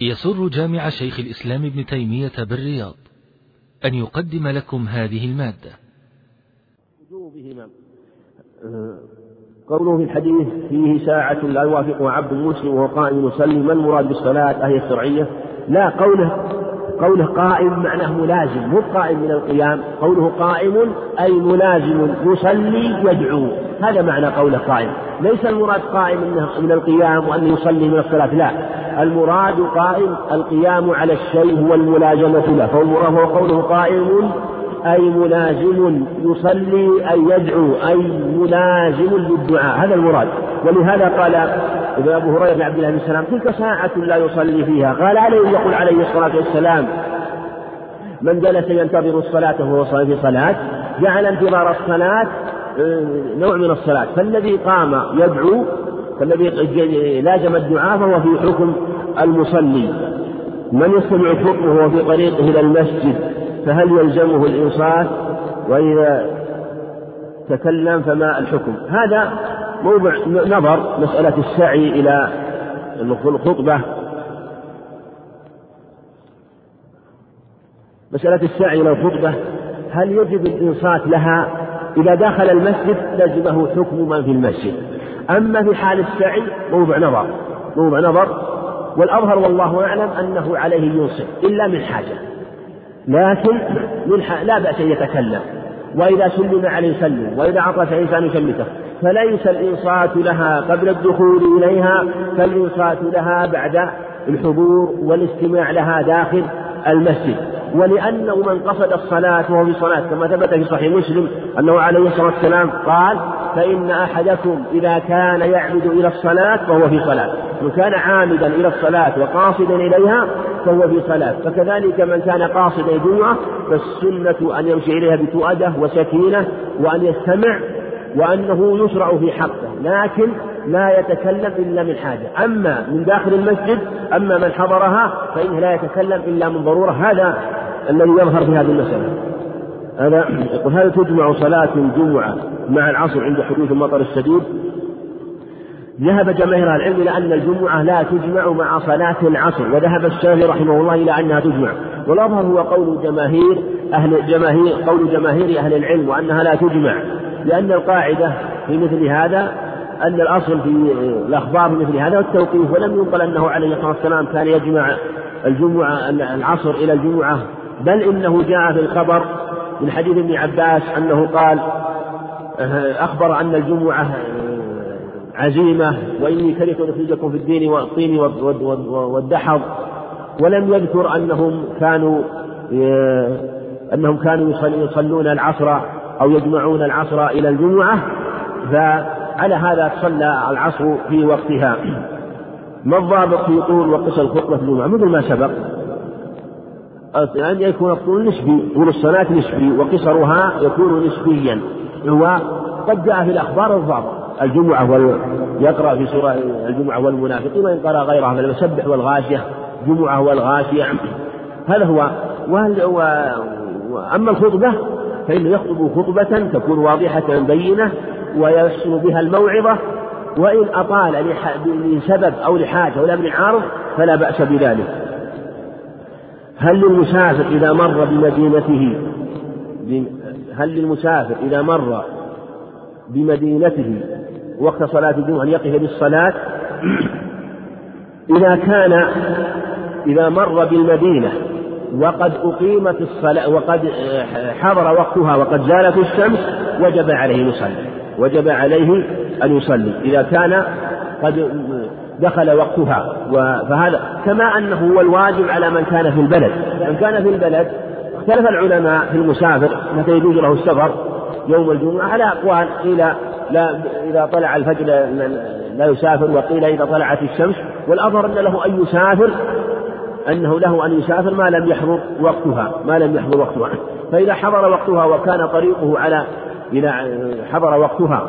يسر جامع شيخ الإسلام ابن تيمية بالرياض أن يقدم لكم هذه المادة. وجوبهما قوله في الحديث فيه ساعة لا يوافقها عبد مسلم وهو قائم يصلي ما المراد بالصلاة؟ أهي الشرعية. لا قوله قوله قائم معناه ملازم مو قائم من القيام. قوله قائم أي ملازم يصلي يدعو. هذا معنى قوله قائم. ليس المراد قائم من القيام وأن يصلي من الصلاة لا. المراد قائم القيام على الشيء هو الملازمة له. فالمراد هو قوله قائم أي ملازم يصلي أي يدعو أي ملازم للدعاء. هذا المراد. ولهذا قال ابن أبو هريرة بن عبد الله بن سلام تلك ساعة لا يصلي فيها. قال عليه يقول عليه الصلاة والسلام من جلس ينتظر الصلاة وهو في صلاة جعل انتظار الصلاة نوع من الصلاة. فالذي قام يدعو فالذي لازم الدعاء فهو في حكم المصلي. من يستمع الخطبة وهو في طريقه إلى المسجد فهل يلزمه الإنصات؟ وإذا تكلم فما الحكم؟ هذا موضع نظر مسألة السعي إلى الخطبة. مسألة السعي إلى الخطبة هل يجب الإنصات لها؟ إذا دخل المسجد لزمه حكم من في المسجد. أما في حال السعي موضع نظر موضع نظر والأظهر والله أعلم أنه عليه ينصت إلا من حاجة. لكن من لا بأس أن يتكلم. وإذا سلم عليه يسلم وإذا عطس إنسان يشمته فليس الإنصات لها قبل الدخول إليها كالإنصات لها بعد الحضور والاستماع لها داخل. المسجد. ولأنه من قصد الصلاة وهو في صلاة كما ثبت في صحيح مسلم أنه عليه الصلاة والسلام قال فإن أحدكم إذا كان يعمد إلى الصلاة فهو في صلاة من كان عامدا إلى الصلاة وقاصدا إليها فهو في صلاة فكذلك من كان قاصدا الجمعة فالسنة أن يمشي إليها بتؤدة وسكينة وأن يستمع وأنه يشرع في حقه لكن لا يتكلم إلا من حاجة. أما من داخل المسجد أما من حضرها فإنه لا يتكلم إلا من ضرورة. هذا الذي يظهر في هذه المسألة. هذا يقول هل تجمع صلاة الجمعة مع العصر عند حدوث المطر الشديد؟ ذهب جماهير العلم إلى أن الجمعة لا تجمع مع صلاة العصر وذهب الشافعي رحمه الله إلى أنها تجمع. والأظهر هو قول جماهير أهل جماهير قول جماهير أهل العلم وأنها لا تجمع لأن القاعدة في مثل هذا أن الأصل في الأخبار مثل هذا التوقيف ولم ينقل أنه عليه الصلاة والسلام كان يجمع الجمعة العصر إلى الجمعة بل إنه جاء في الخبر من حديث ابن عباس أنه قال أخبر أن الجمعة عزيمة وإني كرهت أن في الدين والطين والدحض. ولم يذكر أنهم كانوا أنهم كانوا يصلون العصر أو يجمعون العصر إلى الجمعة فعلى هذا صلى العصر في وقتها. ما الضابط في طول وقصر الخطبة في الجمعة؟ مثل ما سبق. أن يكون الطول نسبي طول الصلاة نسبي وقصرها يكون نسبيا. هو قد جاء في الأخبار الضابط. الجمعة وال... يقرأ في سورة الجمعة والمنافقين وإن قرأ غيرها فليسبح والغاشية. جمعة والغاشية. هذا هو. وهل و... أما الخطبة فإنه يخطب خطبة تكون واضحة بينة ويسر بها الموعظة وإن أطال لسبب أو لحاجة أو لأمر عارض فلا بأس بذلك. هل للمسافر إذا مر بمدينته هل للمسافر إذا مر بمدينته وقت صلاة الجمعة أن يقف بالصلاة؟ إذا كان إذا مر بالمدينة وقد أقيمت الصلاة وقد حضر وقتها وقد زالت الشمس وجب عليه يصلي وجب عليه أن يصلي إذا كان قد دخل وقتها. فهذا كما أنه هو الواجب على من كان في البلد. من كان في البلد اختلف العلماء في المسافر متى يجوز له السفر يوم الجمعة على أقوال قيل لا إذا طلع الفجر لا يسافر وقيل إذا طلعت الشمس والأظهر أن له أن يسافر أنه له أن يسافر ما لم يحضر وقتها ما لم يحضر وقتها. فإذا حضر وقتها وكان طريقه على إذا حضر وقتها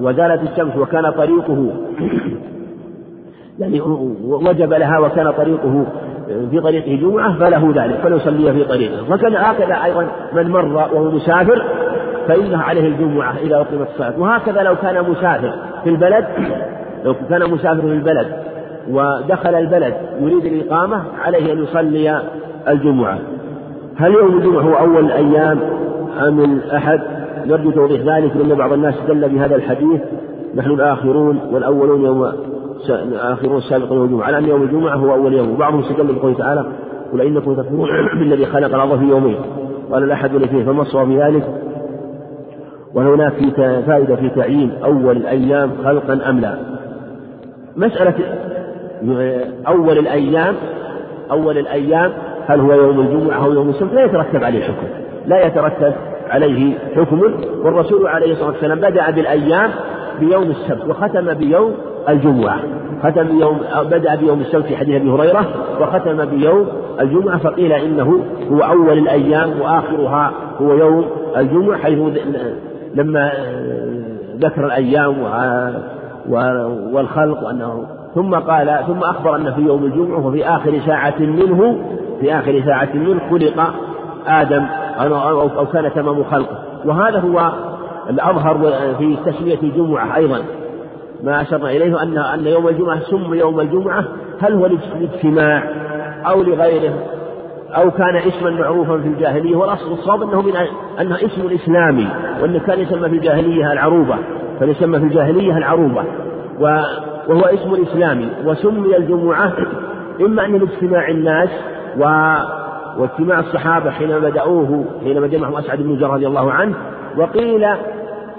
وزالت الشمس وكان طريقه يعني وجب لها وكان طريقه في طريقه جمعة فله ذلك فليصلي في طريقه. وكذا هكذا أيضا من مر وهو مسافر فإنه عليه الجمعة إذا أقيمت الصلاة. وهكذا لو كان مسافر في البلد لو كان مسافر في البلد ودخل البلد يريد الإقامة عليه أن يصلي الجمعة. هل يوم الجمعة هو أول الأيام أم الأحد؟ نرجو توضيح ذلك لأن بعض الناس استدل بهذا الحديث. نحن الآخرون والأولون يوم الآخرون السابقون يوم الجمعة. على أن يوم الجمعة هو أول يوم. وبعضهم استدل بقوله تعالى قل إنكم تكفرون بالذي خلق الأرض في يومين. قال الأحد الاثنين فما الصواب في ذلك؟ وهل هناك في فائدة في تعيين أول الأيام خلقا أم لا؟ مسألة أول الأيام أول الأيام هل هو يوم الجمعة أو يوم السبت؟ لا يترتب عليه حكم. لا يترتب عليه حكم والرسول عليه الصلاة والسلام بدأ بالأيام بيوم السبت وختم بيوم الجمعة. ختم بيوم بدأ بيوم السبت في حديث أبي هريرة وختم بيوم الجمعة فقيل إنه هو أول الأيام وآخرها هو يوم الجمعة حيث لما ذكر الأيام والخلق وأنه ثم قال ثم أخبر أن في يوم الجمعة وفي آخر ساعة منه في آخر ساعة منه خلق آدم أو كان تمام خلقه. وهذا هو الأظهر في تسمية الجمعة أيضا. ما أشرنا إليه أن أن يوم الجمعة سمي يوم الجمعة. هل هو للاجتماع أو لغيره؟ أو كان اسما معروفا في الجاهلية؟ والأصل الصواب أنه من أنه اسم إسلامي وأنه كان يسمى في الجاهلية العروبة. كان يسمى في الجاهلية العروبة. وهو اسم إسلامي وسمي الجمعة إما أن لاجتماع الناس و واجتماع الصحابة حينما بدأوه حينما جمعهم أسعد بن جر رضي الله عنه وقيل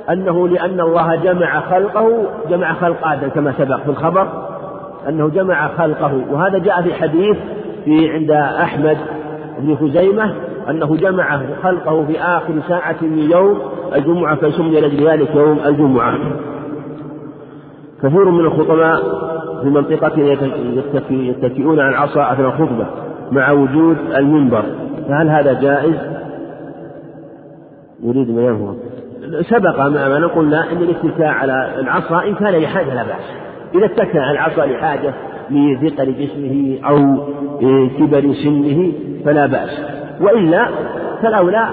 أنه لأن الله جمع خلقه جمع خلق آدم كما سبق في الخبر أنه جمع خلقه. وهذا جاء في حديث في عند أحمد بن خزيمة أنه جمع خلقه في آخر ساعة من يوم الجمعة فسمي لأجل ذلك يوم الجمعة. كثير من الخطباء في منطقتنا يتكئون على العصا أثناء الخطبة. مع وجود المنبر. فهل هذا جائز؟ يريد ما ينفع سبق ما قلنا أن الاتكاء على العصا إن كان لحاجة لا بأس. إذا اتكى على العصا لحاجة لثقل جسمه أو كبر سنه فلا بأس. وإلا فالأولى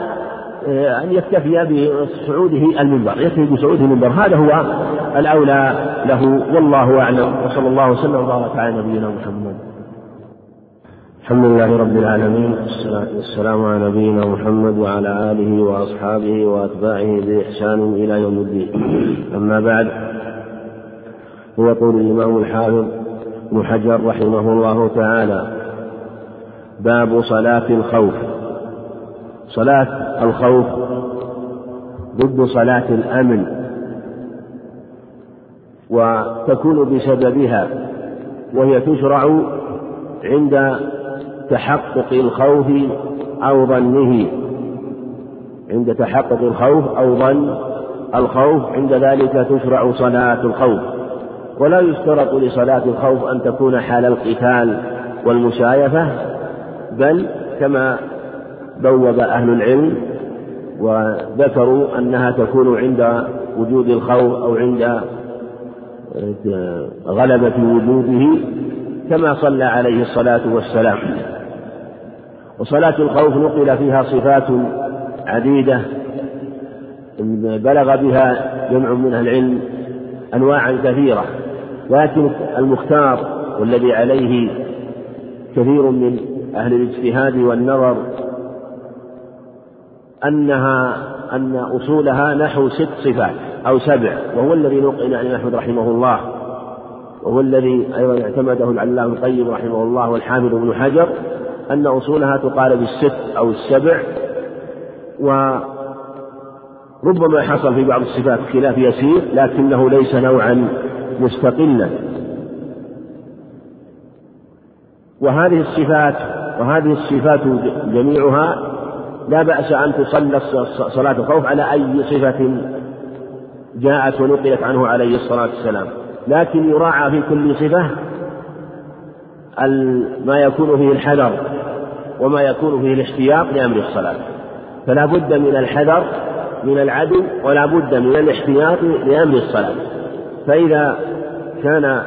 آه، أن يكتفي بصعوده المنبر يكتفي بصعوده المنبر. هذا هو الأولى له والله أعلم. وصلى الله وسلم وبارك على نبينا محمد. الحمد لله رب العالمين والسلام على نبينا محمد وعلى آله وأصحابه وأتباعه بإحسان إلى يوم الدين. أما بعد يقول الإمام الحافظ ابن حجر رحمه الله تعالى باب صلاة الخوف. صلاة الخوف ضد صلاة الأمن وتكون بسببها وهي تشرع عند تحقق الخوف أو ظنه. عند تحقق الخوف أو ظن الخوف عند ذلك تشرع صلاة الخوف. ولا يشترط لصلاة الخوف أن تكون حال القتال والمشايفة بل كما بوب أهل العلم وذكروا أنها تكون عند وجود الخوف أو عند غلبة وجوده كما صلى عليه الصلاة والسلام. وصلاة الخوف نقل فيها صفات عديدة بلغ بها جمع من العلم أنواعا كثيرة لكن المختار والذي عليه كثير من أهل الاجتهاد والنظر أنها أن أصولها نحو ست صفات أو سبع وهو الذي نقل عن أحمد رحمه الله وهو الذي أيضا اعتمده العلامة القيم رحمه الله والحامد بن حجر أن أصولها تقارب الست أو السبع وربما حصل في بعض الصفات خلاف يسير لكنه ليس نوعا مستقلا. وهذه الصفات وهذه الصفات جميعها لا بأس أن تصلى صلاة الخوف على أي صفة جاءت ونقلت عنه عليه الصلاة والسلام. لكن يراعى في كل صفة ما يكون فيه الحذر. وما يكون فيه الاحتياط لأمر الصلاة. فلا بد من الحذر من العدو ولا بد من الاحتياط لأمر الصلاة. فإذا كان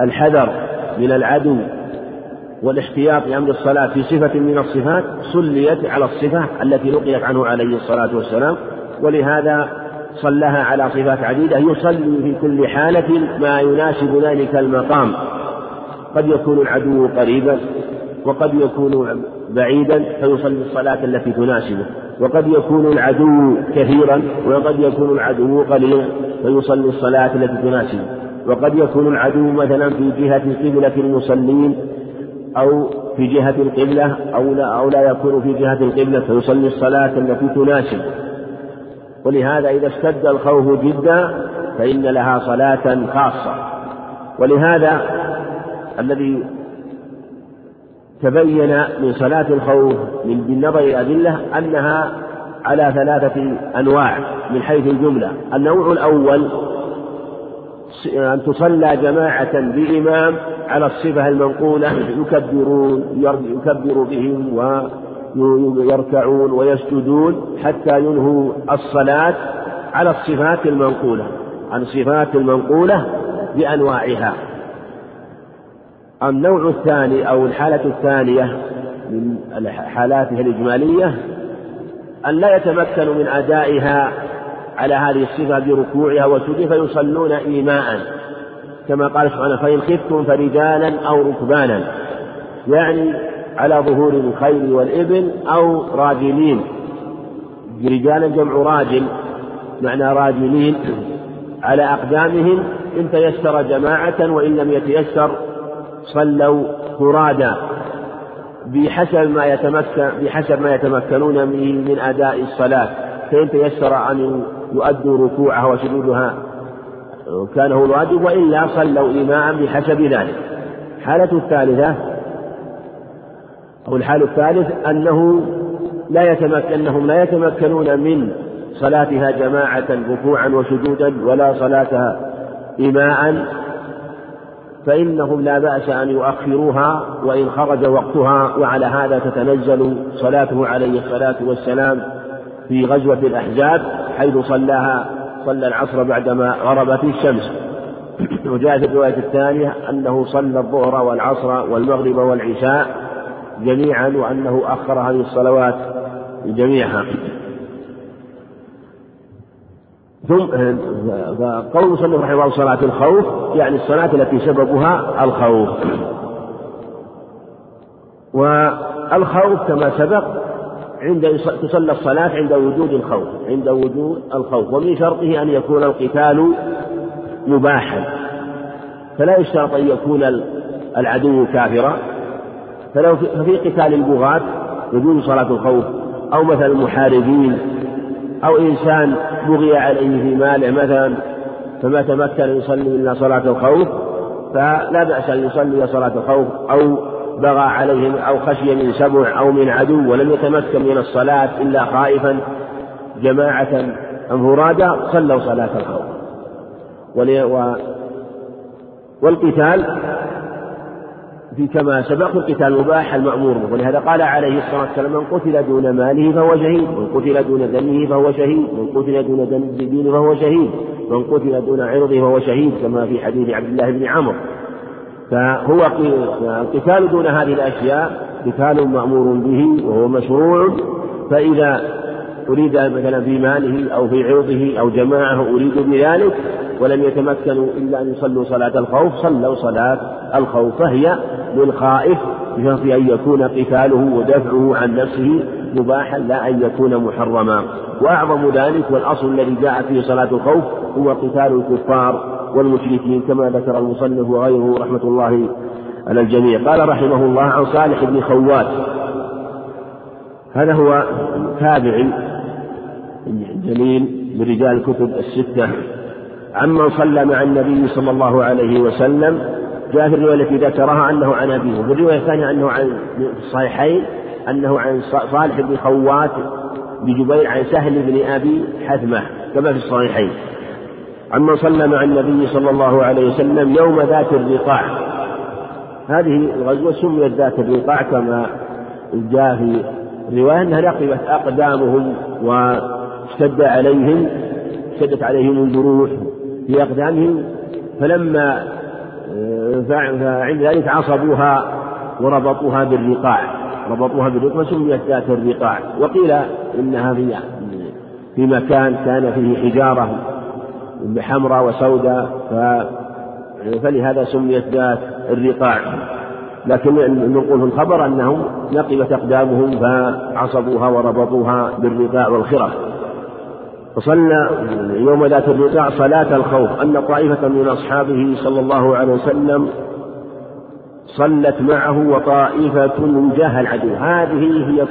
الحذر من العدو والاحتياط لأمر الصلاة في صفة من الصفات صليت على الصفة التي نقلت عنه عليه الصلاة والسلام ولهذا صلىها على صفات عديدة. يصلي في كل حالة ما يناسب ذلك المقام. قد يكون العدو قريبا وقد يكون بعيدا فيصلي الصلاة التي تناسبه وقد يكون العدو كثيرا وقد يكون العدو قليلا فيصلي الصلاة التي تناسبه وقد يكون العدو مثلا في جهة قبلة المصلين أو في جهة القبلة أو لا, أو لا يكون في جهة القبلة فيصلي الصلاة التي تناسبه. ولهذا إذا اشتد الخوف جدا فإن لها صلاة خاصة. ولهذا الذي تبين من صلاة الخوف من بالنظر إلى الأدلة أنها على ثلاثة أنواع من حيث الجملة. النوع الأول أن تصلى جماعة بإمام على الصفة المنقولة يكبرون يكبر بهم ويركعون ويسجدون حتى ينهوا الصلاة على الصفات المنقولة عن الصفات المنقولة بأنواعها. النوع الثاني أو الحالة الثانية من حالاتها الإجمالية أن لا يتمكنوا من أدائها على هذه الصفة بركوعها وسجودها فيصلون إيماء. كما قال سبحانه فإن خفتم فرجالا أو ركبانا يعني على ظهور الخيل والإبل أو راجلين. رجالا جمع راجل معنى راجلين على أقدامهم إن تيسر جماعة وإن لم يتيسر صلوا فرادا بحسب ما يتمكن بحسب ما يتمكنون من من أداء الصلاة. فإن تيسر أن يؤدوا ركوعها وسجودها كان هو الواجب وإلا صلوا إيماء بحسب ذلك. الحالة الثالثة أو الحال الثالث أنه لا يتمكن أنهم لا يتمكنون من صلاتها جماعة ركوعا وسجودا ولا صلاتها إيماء فإنهم لا بأس أن يؤخروها وإن خرج وقتها وعلى هذا تتنزل صلاته عليه الصلاة والسلام في غزوة الأحزاب حيث صلاها صلى العصر بعدما غربت الشمس. وجاء في الرواية الثانية أنه صلى الظهر والعصر والمغرب والعشاء جميعا وأنه أخر هذه الصلوات جميعها ثم قول المصنف رحمه الله صلاة الخوف يعني الصلاة التي سببها الخوف. والخوف كما سبق عند تصلى الصلاة عند وجود الخوف عند وجود الخوف ومن شرطه أن يكون القتال مباحا. فلا يشترط أن يكون العدو كافرا. فلو ففي قتال البغاة يجوز صلاة الخوف أو مثلا المحاربين أو إنسان بغي عليه في ماله مثلا فما تمكن أن يصلي إلا صلاة الخوف فلا بأس أن يصلي صلاة الخوف أو بغى عليهم أو خشي من سبع أو من عدو ولم يتمكن من الصلاة إلا خائفا. جماعة أم فرادا صلوا صلاة الخوف. والقتال في كما سبق القتال مباح المأمور به ولهذا قال عليه الصلاة والسلام من قتل دون ماله فهو شهيد من قتل دون دمه فهو شهيد من قتل دون دم الدين فهو شهيد من قتل دون عرضه فهو شهيد كما في حديث عبد الله بن عمرو. فهو القتال دون هذه الأشياء قتال مأمور به وهو مشروع. فإذا أريد مثلا في ماله أو في عرضه أو جماعة أريد بذلك ولم يتمكنوا إلا أن يصلوا صلاة الخوف صلوا صلاة الخوف فهي للخائف بشرط أن يكون قتاله ودفعه عن نفسه مباحا لا أن يكون محرما. وأعظم ذلك والأصل الذي جاء فيه صلاة الخوف هو قتال الكفار والمشركين كما ذكر المصنف وغيره رحمة الله على الجميع. قال رحمه الله عن صالح بن خوات هذا هو تابعي جليل من رجال الكتب الستة. عمن صلى مع النبي صلى الله عليه وسلم. جاء في الرواية التي ذكرها أنه عن أبيه. وفي الرواية الثانية أنه عن الصحيحين أنه عن صالح بن خوات بجبير عن سهل بن أبي حثمة كما في الصحيحين. عمن صلى مع النبي صلى الله عليه وسلم يوم ذات الرقاع. هذه الغزوة سميت ذات الرقاع كما جاء في الرواية أنها لقبت أقدامهم واشتد عليهم اشتدت عليهم الجروح. في أقدامهم فلما فعند ذلك عصبوها وربطوها بالرقاع. ربطوها بالرقاع سميت ذات الرقاع. وقيل إنها في في مكان كان فيه حجارة حمراء وسوداء فلهذا سميت ذات الرقاع. لكن نقول في الخبر أنهم نقبت أقدامهم فعصبوها وربطوها بالرقاع والخرة فصلى يوم ذات الرقاع صلاة الخوف. أن طائفة من أصحابه صلى الله عليه وسلم صلت معه وطائفة من جاه العدو. هذه هي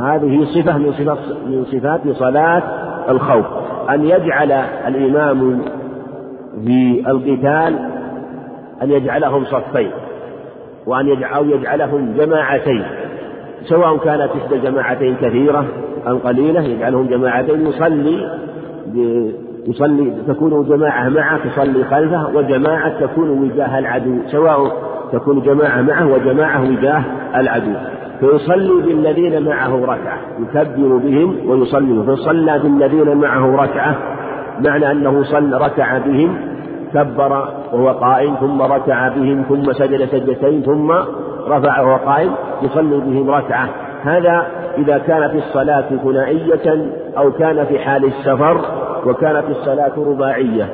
هذه صفة من صفات من صفات صلاة الخوف. أن يجعل الإمام في القتال أن يجعلهم صفين وأن يجعل أو يجعلهم جماعتين سواء كانت إحدى الجماعتين كثيرة أم قليلة يجعلهم جماعتين يصلي يصلي تكون جماعة معه تصلي خلفه وجماعة تكون وجاه العدو سواء تكون جماعة معه وجماعة وجاه العدو. فيصلي بالذين معه ركعة يكبر بهم ويصلي. فصلى بالذين معه ركعة معنى أنه صلى ركع بهم كبر وهو قائم ثم ركع بهم ثم سجد سجدتين ثم رفع وهو قائم يصلي بهم ركعة. هذا إذا كانت الصلاة ثنائية أو كان في حال السفر وكانت الصلاة رباعية.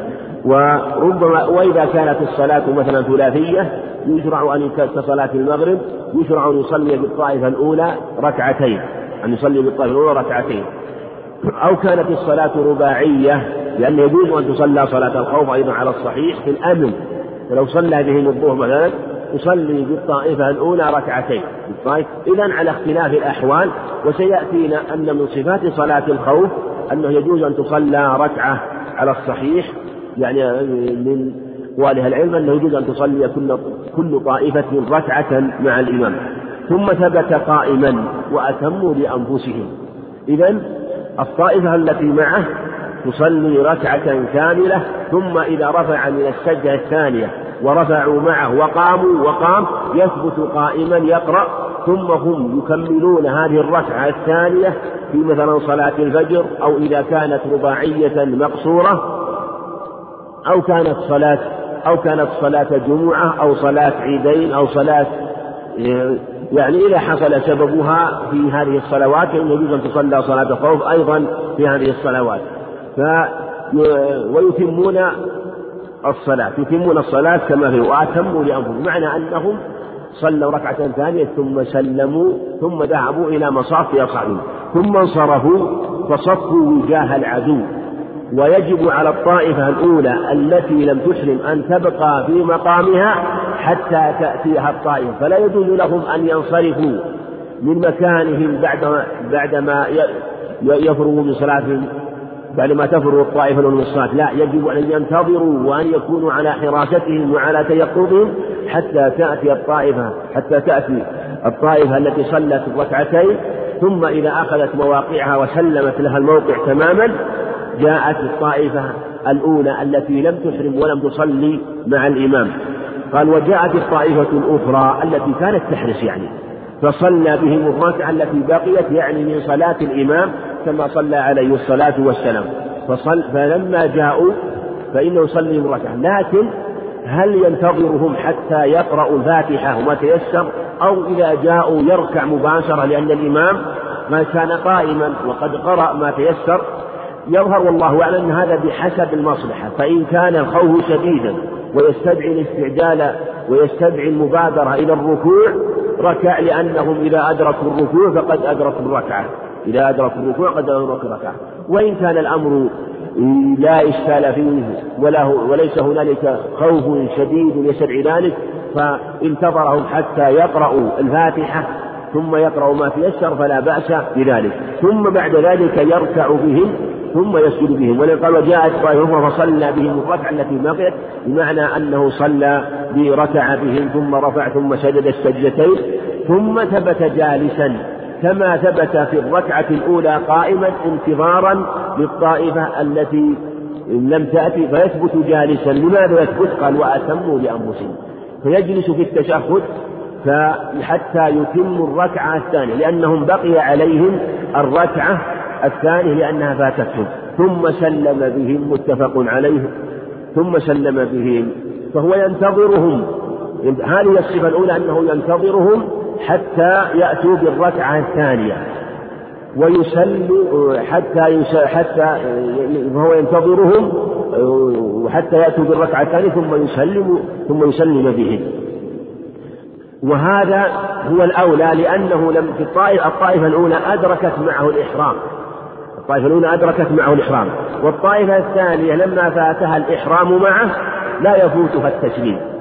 وربما وإذا كانت الصلاة مثلا ثلاثية يشرع أن كصلاة المغرب يشرع أن يصلي بالطائفة الأولى ركعتين أن يصلي بالطائفة الأولى ركعتين. أو كانت الصلاة رباعية لأن يجوز أن تصلى صلاة الخوف أيضا على الصحيح في الأمن. فلو صلى بهم الظهر مثلا يصلي بالطائفة الأولى ركعتين. إذا على اختلاف الأحوال وسيأتينا أن من صفات صلاة الخوف أنه يجوز أن تصلى ركعة على الصحيح. يعني من أقوال العلم أنه يجوز أن تصلي كل كل طائفة ركعة مع الإمام. ثم ثبت قائما وأتموا لأنفسهم. إذا الطائفة التي معه تصلي ركعة كاملة ثم إذا رفع من السجدة الثانية ورفعوا معه وقاموا وقام يثبت قائما يقرأ ثم هم يكملون هذه الركعة الثانية في مثلا صلاة الفجر أو إذا كانت رباعية مقصورة أو كانت صلاة أو كانت صلاة جمعة أو صلاة عيدين أو صلاة يعني إذا حصل سببها في هذه الصلوات فإن يجوز أن تصلى صلاة الخوف أيضا في هذه الصلوات. ف ويتمون الصلاة يتمون الصلاة كما هي وأتموا لأنفسهم معنى أنهم صلوا ركعة ثانية ثم سلموا ثم ذهبوا إلى مصاف أصحابهم ثم انصرفوا فصفوا وجاه العدو. ويجب على الطائفة الأولى التي لم تحرم أن تبقى في مقامها حتى تأتيها الطائفة فلا يجوز لهم أن ينصرفوا من مكانهم بعد بعدما يفرغوا من صلاتهم. بعدما تفرغ الطائفة الصلاة. لا يجب أن ينتظروا وأن يكونوا على حراستهم وعلى تيقظهم حتى تأتي الطائفة حتى تأتي الطائفة التي صلت ركعتين ثم إذا أخذت مواقعها وسلمت لها الموقع تماما جاءت الطائفة الأولى التي لم تحرم ولم تصلي مع الإمام. قال وجاءت الطائفة الأخرى التي كانت تحرس يعني فصلى بهم الركعة التي بقيت يعني من صلاة الإمام كما صلى عليه الصلاة والسلام. فصل فلما جاءوا فإنه يصلي الركعة لكن هل ينتظرهم حتى يقرأوا الفاتحة وما تيسر؟ أو إذا جاءوا يركع مباشرة لأن الإمام ما كان قائما وقد قرأ ما تيسر؟ يظهر والله أعلم أن هذا بحسب المصلحة. فإن كان الخوف شديدا ويستدعي الاستعجال ويستدعي المبادرة إلى الركوع ركع لأنهم إذا أدركوا الركوع فقد أدركوا الركعة. إذا أدركوا الركوع قد أدركوا الركعة وإن كان الأمر لا إشكال فيه وله وليس هنالك خوف شديد يستدعي ذلك فانتظرهم حتى يقرأوا الفاتحة ثم يقرأ ما تيسر فلا بأس بذلك. ثم بعد ذلك يركع بهم ثم يسجد بهم. ولذلك قال وجاءت طائفة فصلى بهم الركعة التي بقيت بمعنى أنه صلى بركع بهم ثم رفع ثم سجد السجدتين ثم ثبت جالسا. كما ثبت في الركعة الأولى قائما انتظارا للطائفة التي لم تأتي فيثبت جالسا. لماذا يثبت؟ قال وأتموا لأنفسهم فيجلس في التشهد حتى يتم الركعة الثانية لأنهم بقي عليهم الركعة الثانية لأنها فاتتهم ثم سلم بهم متفق عليه. ثم سلم بهم فهو ينتظرهم. هذه الصفة الأولى أنه ينتظرهم حتى يأتوا بالركعة الثانية. ويسل حتى حتى وهو ينتظرهم وحتى يأتوا بالركعة الثانية ثم يسلم ثم يسلم بهم. وهذا هو الأولى لأنه لم في الطائفة الطائفة الأولى أدركت معه الإحرام. الطائفة الأولى أدركت معه الإحرام. والطائفة الثانية لما فاتها الإحرام معه لا يفوتها التسليم.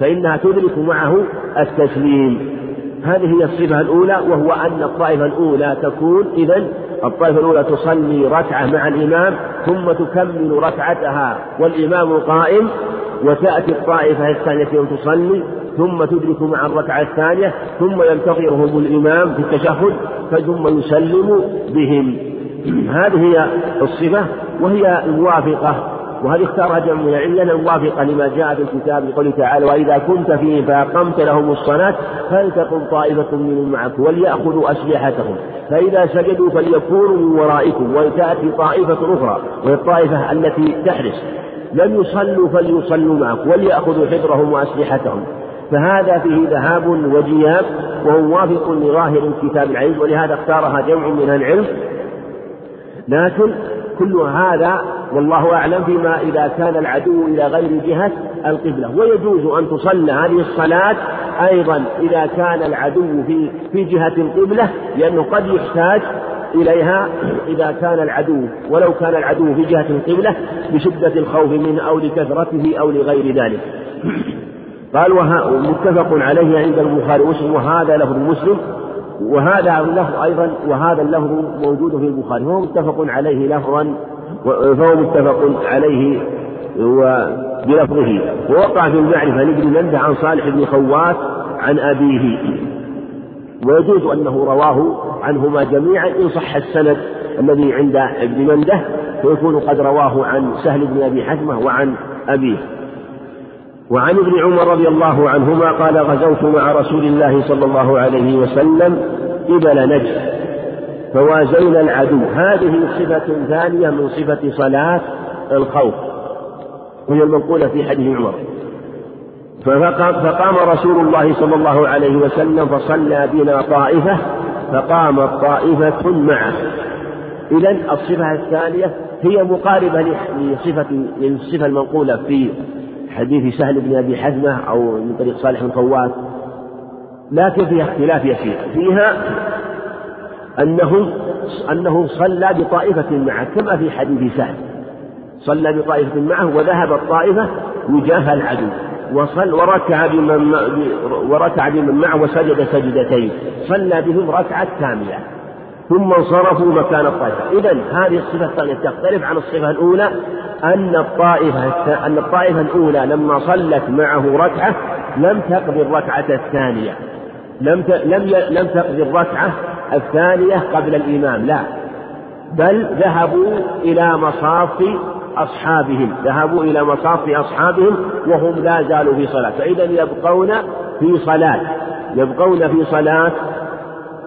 فإنها تدرك معه التسليم. هذه هي الصفة الأولى وهو أن الطائفة الأولى تكون إذا الطائفة الأولى تصلي ركعة مع الإمام ثم تكمل ركعتها والإمام قائم وتأتي الطائفة الثانية تصلي ثم تدرك مع الركعة الثانية ثم ينتظرهم الإمام في التشهد ثم يسلم بهم. هذه هي الصفة وهي موافقة وهذه اختارها جمع من العلة موافقة لما جاء في الكتاب بقوله تعالى وإذا كنت فيهم فأقمت لهم الصلاة فلتقم طائفة منهم معك وليأخذوا أسلحتهم. فإذا سجدوا فليكونوا من ورائكم ولتأتي طائفة أخرى وهي الطائفة التي تحرس. لم يصلوا فليصلوا معك وليأخذوا حذرهم وأسلحتهم. فهذا فيه ذهاب وجياب وهو موافق لظاهر الكتاب العزيز ولهذا اختارها جمع من العلم. لكن كل هذا والله أعلم فيما إذا كان العدو إلى غير جهة القبلة. ويجوز أن تصلى هذه الصلاة أيضا إذا كان العدو في في جهة القبلة لأنه قد يحتاج إليها إذا كان العدو. ولو كان العدو في جهة القبلة بشدة الخوف منه أو لكثرته أو لغير ذلك. قال متفق عليه عند البخاري ومسلم وهذا لفظ مسلم وهذا اللفظ أيضا وهذا اللفظ موجود في البخاري فهو متفق عليه لفظا فهو متفق عليه بلفظه. ووقع في المعرفة لابن مندة عن صالح بن خوات عن أبيه. ويجوز أنه رواه عنهما جميعا إن صح السند الذي عند ابن مندة فيكون قد رواه عن سهل بن أبي حزمة وعن أبيه. وعن ابن عمر رضي الله عنهما قال غزوت مع رسول الله صلى الله عليه وسلم قبل نجد. فوازينا العدو. هذه صفة ثانية من صفة صلاة الخوف. وهي المنقولة في حديث عمر. فقام رسول الله صلى الله عليه وسلم فصلى بنا طائفة فقامت طائفة معه. إذا الصفة الثانية هي مقاربة لصفة للصفة المنقولة في حديث سهل بن أبي حزمة أو من طريق صالح بن خوات لكن فيها اختلاف يسير. فيها أنه أنه صلى بطائفة معه كما في حديث سهل. صلى بطائفة معه وذهب الطائفة وجاه العدو. وصل وركع بمن وركع بمن معه وسجد سجدتين. صلى بهم ركعة كاملة. ثم انصرفوا مكان الطائفة. إذا هذه الصفة الثانية تختلف عن الصفة الأولى أن الطائفة أن الطائفة الأولى لما صلت معه ركعة لم تقضي الركعة الثانية. لم لم لم تقضي الركعة الثانية قبل الإمام لا. بل ذهبوا إلى مصاف أصحابهم ذهبوا إلى مصاف أصحابهم وهم لا زالوا في صلاة. فإذا يبقون في صلاة يبقون في صلاة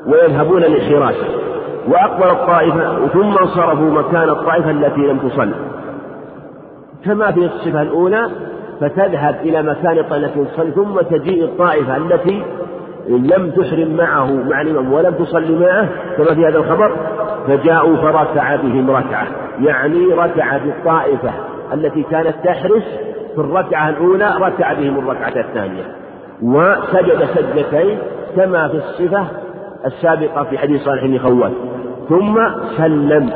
ويذهبون للحراسة وأقبل الطائفة ثم انصرفوا مكان الطائفة التي لم تصل. كما في الصفة الأولى فتذهب إلى مكان الطائفة التي تصلي ثم تجيء الطائفة التي لم تحرم معه مع الإمام ولم تصلي معه كما في هذا الخبر فجاءوا فركع بهم ركعة. يعني ركع بالطائفة التي كانت تحرس في الركعة الأولى ركع بهم الركعة الثانية. وسجد سجدتين كما في الصفة السابقة في حديث صالح بن خوات ثم سلم.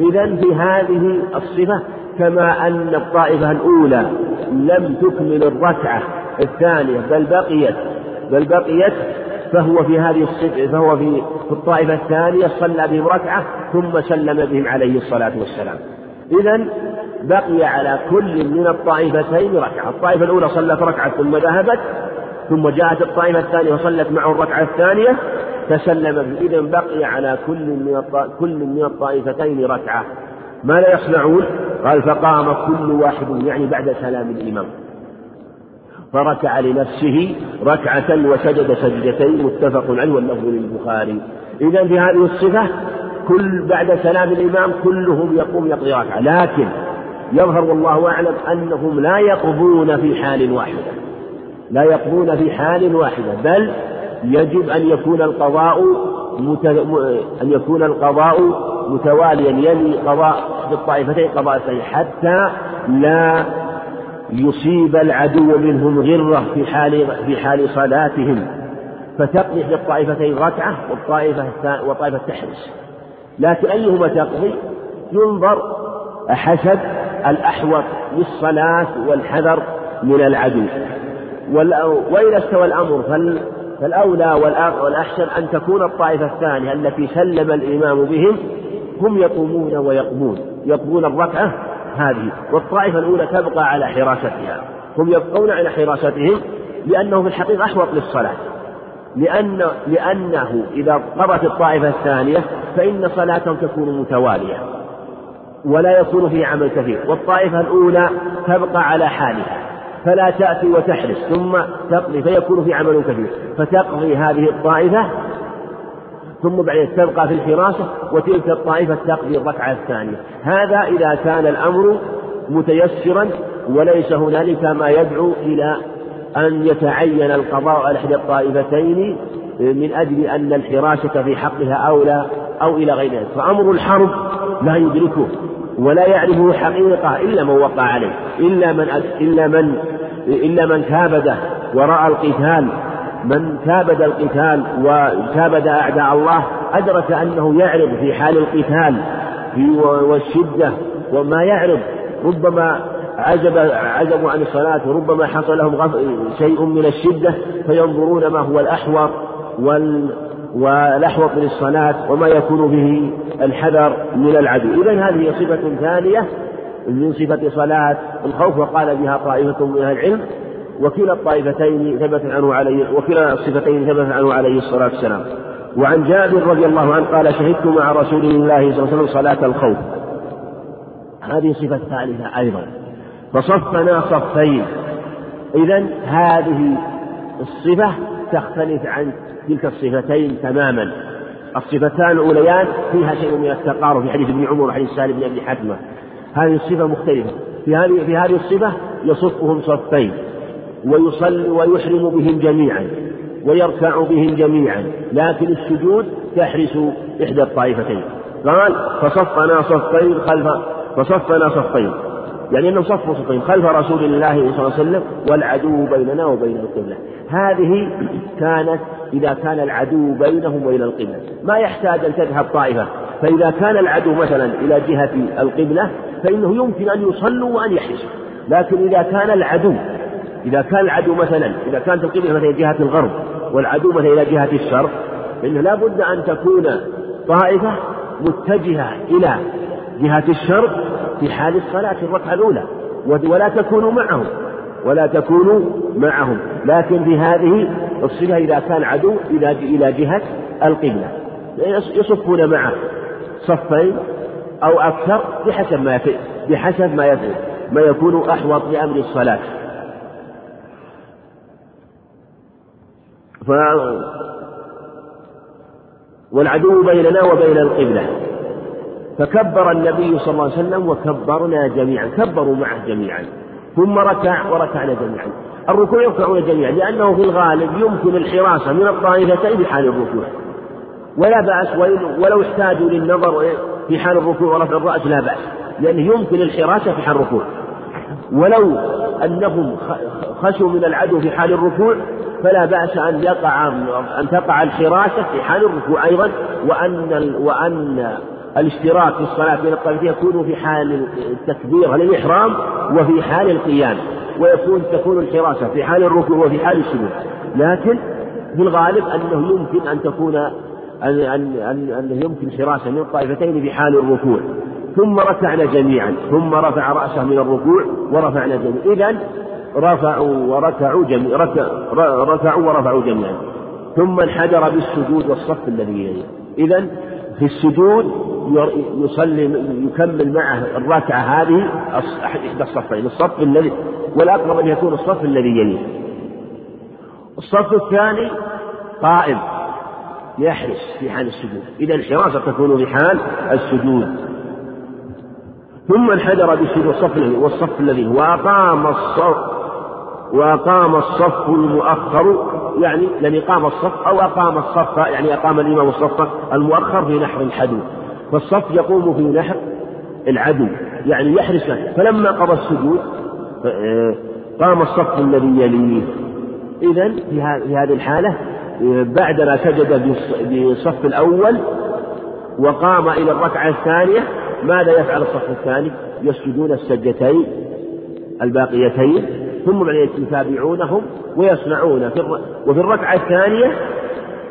إذا في هذه الصفة كما أن الطائفة الأولى لم تكمل الركعة الثانية بل بقيت بل بقيت فهو في هذه فهو في الطائفة الثانية صلى بهم ركعة ثم سلم بهم عليه الصلاة والسلام. إذا بقي على كل من الطائفتين ركعة. الطائفة الأولى صلت ركعة ثم ذهبت ثم جاءت الطائفة الثانية وصلت معه الركعة الثانية فسلم إذا بقي على كل من كل من الطائفتين ركعة. ما لا يصنعون؟ قال فقام كل واحد يعني بعد سلام الإمام. فركع لنفسه ركعة وسجد سجدتين متفق عليه واللفظ للبخاري. إذا في هذه الصفة كل بعد سلام الإمام كلهم يقوم يقضي ركعة. لكن يظهر والله أعلم أنهم لا يقضون في حال واحدة. لا يقضون في حال واحدة بل يجب أن يكون القضاء أن يكون القضاء متواليا يلي قضاء بالطائفتين قضاء حتى لا يصيب العدو منهم غرة في حال في حال صلاتهم فتقضي في الطائفتين ركعة والطائفة والطائفة تحرس لكن أيهما تقضي؟ ينظر حسب الأحوط للصلاة والحذر من العدو. وإذا استوى الأمر فالأولى والأحسن أن تكون الطائفة الثانية التي سلم الإمام بهم هم يقومون ويقومون. يقومون الركعة هذه والطائفة الأولى تبقى على حراستها. هم يبقون على حراستهم لأنه في الحقيقة أحوط للصلاة. لأن لأنه إذا قضت الطائفة الثانية فإن صلاتهم تكون متوالية ولا يكون فيه عمل كثير. والطائفة الأولى تبقى على حالها فلا تأتي وتحرس ثم تقضي فيكون في عمل كثير. فتقضي هذه الطائفة ثم بعدين تبقى في الحراسة وتلك الطائفة تقضي الركعة الثانية. هذا إذا كان الأمر متيسرا وليس هنالك ما يدعو إلى أن يتعين القضاء على إحدى الطائفتين من أجل أن الحراسة في حقها أولى أو إلى غير ذلك. فأمر الحرب لا يدركه ولا يعرفه حقيقة إلا من وقع عليه إلا من إلا من إلا من كابده ورأى القتال من كابد القتال وكابد أعداء الله أدرك أنه يعرض في حال القتال والشدة وما يعرض. ربما عجب عجبوا عن الصلاة وربما حصل لهم شيء من الشدة فينظرون ما هو الأحوط وال والأحوط للصلاة وما يكون به الحذر من العدو. إذا هذه صفة ثانية من صفة صلاة الخوف وقال بها طائفة من أهل العلم وكلا الطائفتين ثبت عنه عليه وكلا الصفتين ثبت عنه عليه الصلاة والسلام. وعن جابر رضي الله عنه قال شهدت مع رسول الله صلى الله عليه وسلم صلاة الخوف. هذه صفة ثالثة أيضا. فصفنا صفين. إذا هذه الصفة تختلف عن تلك الصفتين تماما. الصفتان الأوليان فيها شيء من التقارب في حديث ابن عمر وحديث سالم بن أبي حتمة هذه الصفة مختلفة. في هذه في هذه الصفة يصفهم صفين. ويصلي ويحرم بهم جميعا ويركع بهم جميعا لكن السجود تحرس إحدى الطائفتين. قال فصفنا صفين خلف فصفنا صفين. يعني أنهم صفوا صفين خلف رسول الله صلى الله عليه وسلم والعدو بيننا وبين القبلة. هذه كانت إذا كان العدو بينهم وبين القبلة. ما يحتاج أن تذهب طائفة. فإذا كان العدو مثلا إلى جهة القبلة فإنه يمكن أن يصلوا وأن يحرسوا. لكن إذا كان العدو إذا كان العدو مثلا إذا كانت القبلة مثلا جهة الغرب والعدو مثلا إلى جهة الشرق فإنه لا بد أن تكون طائفة متجهة إلى جهة الشرق في حال الصلاة في الركعة الأولى ولا تكونوا معهم ولا تكونوا معهم. لكن في هذه الصفة إذا كان عدو إلى إلى جهة القبلة. يصفون معه صفين أو أكثر بحسب ما بحسب ما يفعل ما يكون أحوط لأمر الصلاة. ف والعدو بيننا وبين القبلة. فكبر النبي صلى الله عليه وسلم وكبرنا جميعا كبروا معه جميعا. ثم ركع وركعنا جميعا. الركوع يركعون جميعا لأنه في الغالب يمكن الحراسة من الطائفتين في حال الركوع. ولا بأس ولو احتاجوا للنظر في حال الركوع ورفع الرأس لا بأس. لأنه يمكن الحراسة في حال الركوع. ولو أنهم خشوا من العدو في حال الركوع فلا بأس أن يقع أن تقع الحراسة في حال الركوع أيضا وأن وأن الاشتراك في الصلاة بين الطائفتين يكون في حال التكبير للإحرام وفي حال القيام ويكون تكون الحراسة في حال الركوع وفي حال السجود. لكن في الغالب أنه يمكن أن تكون أن أن أن يمكن حراسة من الطائفتين في حال الركوع. ثم ركعنا جميعا ثم رفع رأسه من الركوع ورفعنا جميعا. إذا رفعوا وركعوا جميعا ركعوا ورفعوا جميعا. ثم انحدر بالسجود والصف الذي يليه إذا في السجود يصلي يكمل معه الركعة هذه إحدى الصفين الصف الذي والأقرب أن يكون الصف الذي يليه الصف الثاني قائم يحرس في حال السجود. إذا الحراسة تكون في حال السجود. ثم انحدر بالسجود والصف الذي والصف الذي وأقام الصف وأقام الصف المؤخر يعني الذي قام الصف أو أقام الصف يعني أقام الإمام الصف المؤخر في نحر الحدود فالصف يقوم في نحر العدو يعني يحرس فلما قضى السجود آه، قام الصف الذي يليه. إذا في هذه الحالة آه، بعدما سجد بالصف الأول وقام إلى الركعة الثانية ماذا يفعل الصف الثاني؟ يسجدون السجدتين الباقيتين. ثم بعدين يتابعونهم ويصنعون. في وفي الركعة الثانية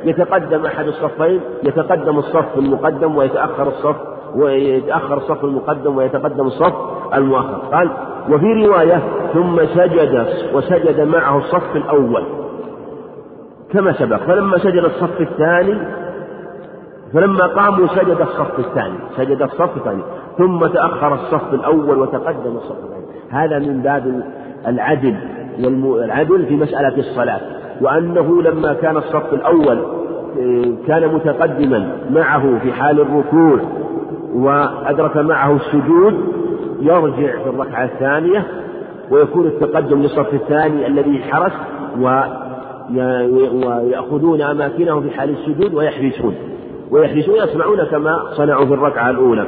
يتقدم أحد الصفين يتقدم الصف المقدم ويتأخر الصف ويتأخر الصف المقدم ويتقدم الصف المؤخر. قال وفي رواية ثم سجد وسجد معه الصف الأول. كما سبق فلما سجد الصف الثاني فلما قاموا سجد الصف الثاني سجد الصف الثاني ثم تأخر الصف الأول وتقدم الصف الثاني. هذا من باب العدل والعدل في مسألة الصلاة. وأنه لما كان الصف الأول كان متقدما معه في حال الركوع وأدرك معه السجود يرجع في الركعة الثانية ويكون التقدم للصف الثاني الذي حرس ويأخذون أماكنهم في حال السجود ويحرسون ويحرسون يصنعون كما صنعوا في الركعة الأولى.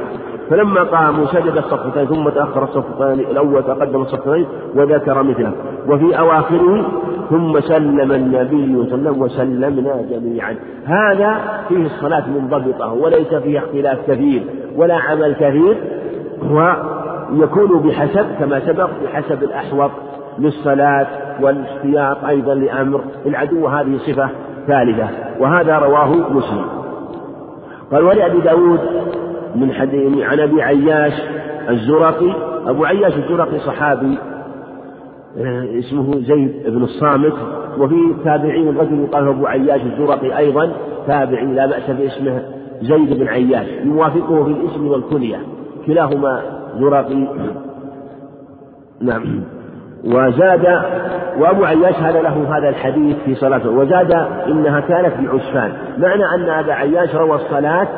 فلما قاموا سجد الصف الثاني ثم تأخر الصف الثاني الأول تقدم الصف الثاني وذكر مثله. وفي أواخره ثم سلم النبي صلى الله عليه وسلم وسلمنا جميعا. هذا فيه الصلاة منضبطة وليس فيه اختلاف كثير. ولا عمل كثير. ويكون بحسب كما سبق بحسب الأحوط للصلاة والاحتياط أيضا لأمر. العدو هذه صفة ثالثة. وهذا رواه مسلم. قال ولأبي داود من حديث عن أبي عياش الزرقي. أبو عياش الزرقي صحابي آه، اسمه زيد بن الصامت. وفي تابعين الرجل يقال أبو عياش الزرقي أيضا. تابعي لا بأس باسمه زيد بن عياش. يوافقه في الاسم والكنية. كلاهما زرقي. نعم. وزاد وأبو عياش هذا له هذا الحديث في صلاته. وزاد إنها كانت بعسفان. معنى أن أبا عياش روى الصلاة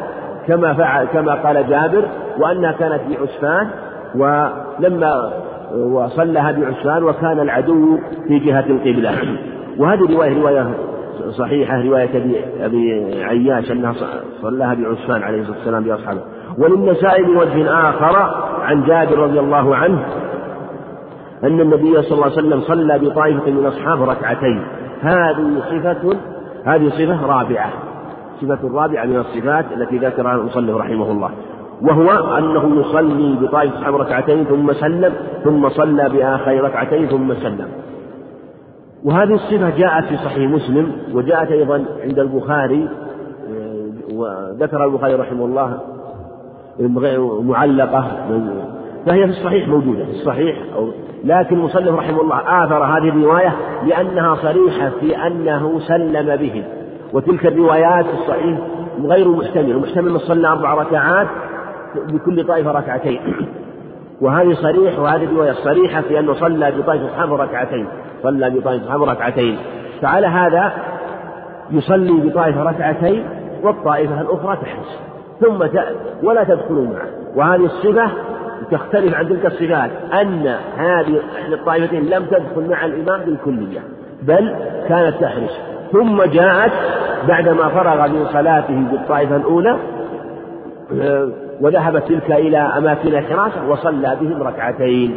كما فعل كما قال جابر وأنها كانت بعسفان ولما وصلها بعسفان وكان العدو في جهة القبلة. وهذه رواية رواية صحيحة رواية أبي عياش أنها صلاها بعسفان عليه الصلاة والسلام بأصحابه. وللنسائي بوجه آخر عن جابر رضي الله عنه أن النبي صلى الله عليه وسلم صلى بطائفة من أصحابه ركعتين. هذه صفة هذه صفة رابعة. صفة رابعة من الصفات التي ذكرها المصنف رحمه الله وهو أنه يصلي بطائفة أصحابه ركعتين ثم سلم ثم صلى بآخر ركعتين ثم سلم. وهذه الصفة جاءت في صحيح مسلم وجاءت أيضا عند البخاري وذكر البخاري رحمه الله معلقة فهي في الصحيح موجودة في الصحيح أو لكن المصنف رحمه الله آثر هذه الرواية لأنها صريحة في أنه سلم بهم وتلك الروايات الصحيح غير محتمل محتمل أن صلى أربع ركعات بكل طائفة ركعتين. وهذه صريح وهذه الرواية صريحة في أنه صلى بطائفة أصحابه ركعتين. صلى بطائفة أصحابه ركعتين. فعلى هذا يصلي بطائفة ركعتين والطائفة الأخرى تحرس ثم ولا تدخلوا معه. وهذه الصفة تختلف عن تلك الصفات أن هذه الطائفتين لم تدخل مع الإمام بالكلية بل كانت تحرس ثم جاءت بعدما فرغ من صلاته بالطائفة الأولى وذهبت تلك إلى أماكن الحراسة وصلى بهم ركعتين.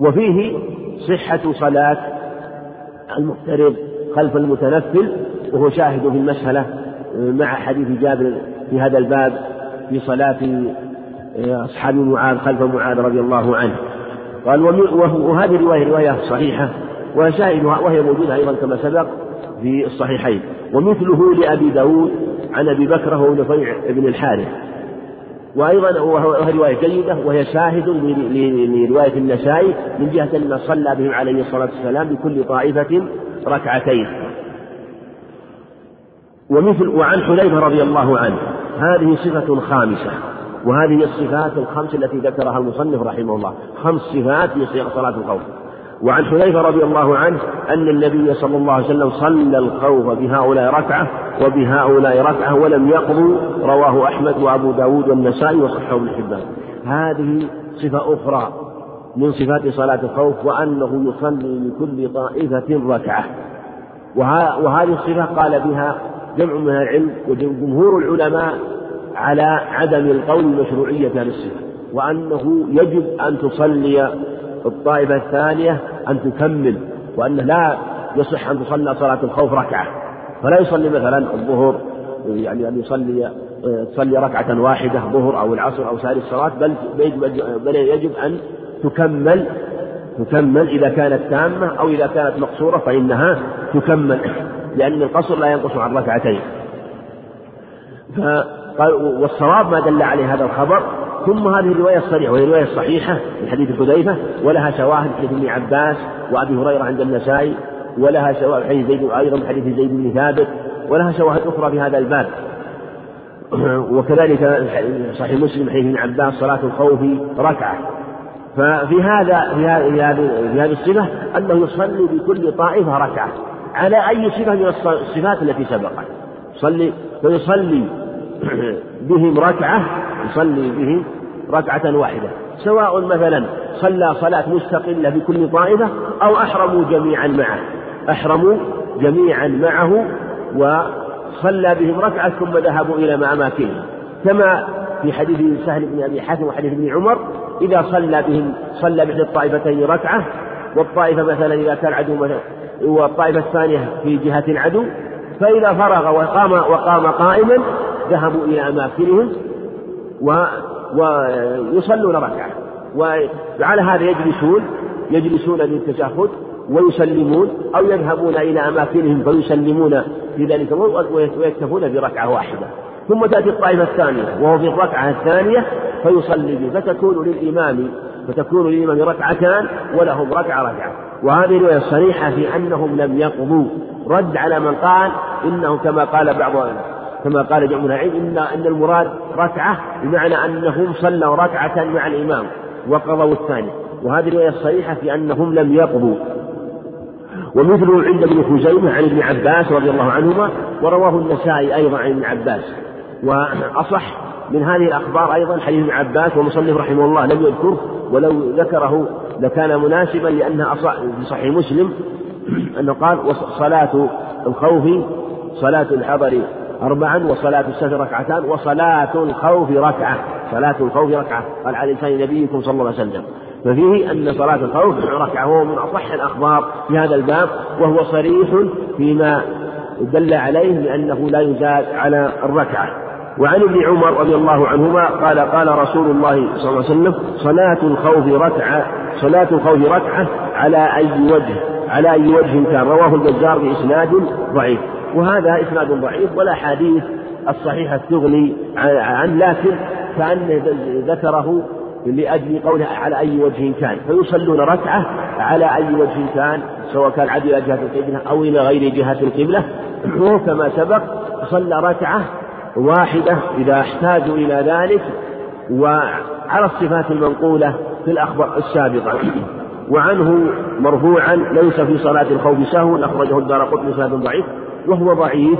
وفيه صحة صلاة المحترم خلف المتنفل وهو شاهد في المسألة مع حديث جابر في هذا الباب في صلاة أصحاب معاذ خلف معاذ رضي الله عنه. قال وهذه الرواية رواية صحيحة. وشاهدها وهي موجودة أيضا كما سبق في الصحيحين. ومثله لأبي داود عن أبي بكر هو نفيع بن الحارث. وأيضا وهي رواية جيدة وهي شاهد لرواية النسائي من جهة أن صلى بهم عليه الصلاة والسلام بكل طائفة ركعتين. ومثل وعن حذيفة رضي الله عنه. هذه صفة خامسة. وهذه الصفات الخمس التي ذكرها المصنف رحمه الله. خمس صفات في صلاة الخوف. وعن حذيفة رضي الله عنه أن النبي صلى الله عليه وسلم صلى الخوف بهؤلاء ركعة وبهؤلاء ركعة ولم يقضوا رواه أحمد وأبو داود والنسائي وصححه ابن حبان. هذه صفة أخرى من صفات صلاة الخوف وأنه يصلي لكل طائفة ركعة. وهذه الصفة قال بها جمع من العلم وجمهور العلماء على عدم القول بمشروعية هذه الصفة وأنه يجب أن تصلي الطائفة الثانية أن تكمل وأنه لا يصح أن تصلى صلاة الخوف ركعة. فلا يصلي مثلا الظهر يعني أن يصلي تصلي ركعة واحدة ظهر أو العصر أو سائر الصلاة بل بل يجب أن تكمل تكمل إذا كانت تامة أو إذا كانت مقصورة فإنها تكمل لأن القصر لا ينقص عن ركعتين. والصواب ما دل عليه هذا الخبر ثم هذه الرواية الصريحة وهي الرواية الصحيحة من حديث حذيفة ولها شواهد حديث ابن عباس وأبي هريرة عند النسائي ولها شواهد حديث زيد أيضا من حديث زيد بن ثابت ولها شواهد أخرى في هذا الباب. وكذلك صحيح مسلم حديث ابن عباس صلاة الخوف ركعة. ففي هذا في هذه الصفة أنه يصلي بكل طائفة ركعة على أي صفة من الصفات التي سبقت. يصلي فيصلي بهم ركعة يصلي بهم ركعة واحدة سواء مثلا صلى صلاة مستقلة بكل طائفة أو أحرموا جميعا معه. أحرموا جميعا معه وصلى بهم ركعة ثم ذهبوا إلى أماكنهم. كما في حديث سهل بن أبي حاتم وحديث ابن عمر إذا صلى بهم صلى بإحدى الطائفتين ركعة والطائفة مثلا إذا كان عدو مثلا والطائفة الثانية في جهة العدو فإذا فرغ وقام وقام قائما ذهبوا إلى أماكنهم و ويصلون ركعة. وعلى هذا يجلسون يجلسون للتشهد ويسلمون أو يذهبون إلى أماكنهم فيسلمون في ذلك ويكتفون بركعة واحدة. ثم تأتي الطائفة الثانية وهو في الركعة الثانية فيصلي فتكون للإمام فتكون للإمام ركعتان ولهم ركعة ركعة. وهذه الرواية الصريحة في أنهم لم يقضوا. رد على من قال إنه كما قال بعض كما قال جمع العلم إن إن المراد ركعة بمعنى أنهم صلوا ركعة مع الإمام وقضوا الثانية. وهذه الرواية الصريحة في أنهم لم يقضوا. ومثله عند ابن خزيمة عن ابن عباس رضي الله عنهما ورواه النسائي أيضا عن ابن عباس. وأصح من هذه الأخبار أيضا حديث ابن عباس ومصنف رحمه الله لم يذكره ولو ذكره لكان مناسبا لأنها في صحيح مسلم أنه قال صلاة الخوف صلاة الحضر أربعا وصلاة السفر ركعتان وصلاة الخوف ركعة. صلاة الخوف ركعة. قال على لسان نبيكم صلى الله عليه وسلم. ففيه أن صلاة الخوف ركعة وهو من أصح الأخبار في هذا الباب وهو صريح فيما دل عليه لأنه لا يزاد على الركعة. وعن ابن عمر رضي الله عنهما قال قال رسول الله صلى الله عليه وسلم صلاة الخوف ركعة صلاة الخوف ركعة على أي وجه؟ على أي وجه كان؟ رواه البزار بإسناد ضعيف. وهذا إسناد ضعيف ولا حديث الصحيحة تغني عن لكن كأنه ذكره لأجل قوله على أي وجه كان. فيصلون ركعة على أي وجه كان سواء كان عدل إلى جهة القبلة أو إلى غير جهة القبلة. كما سبق صلى ركعة واحدة إذا احتاجوا إلى ذلك وعلى الصفات المنقولة في الأخبار السابقة. وعنه مرفوعا ليس في صلاة الخوف سهو أخرجه الدار قطن سند ضعيف. وهو ضعيف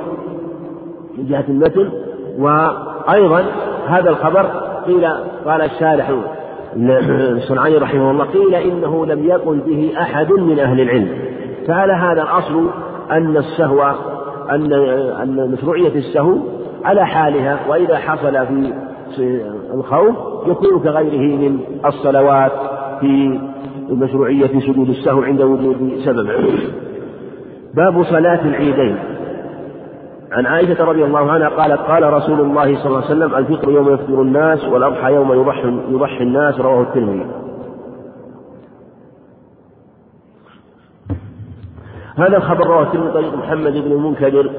من جهة المتن وأيضا هذا الخبر قيل قال الشارح الصنعاني رحمه الله قيل إنه لم يقل به أحد من أهل العلم. فعلى هذا الأصل أن السهو أن أن مشروعية السهو على حالها؟ وإذا حصل في الخوف يكون كغيره من الصلوات في مشروعية سجود السهو عند وجود سبب. باب صلاة العيدين. عن عائشة رضي الله عنها قالت قال رسول الله صلى الله عليه وسلم الفطر يوم يفطر الناس والأضحى يوم يضحي يضحي الناس رواه الترمذي. هذا الخبر رواه الترمذي طريق محمد بن المنكدر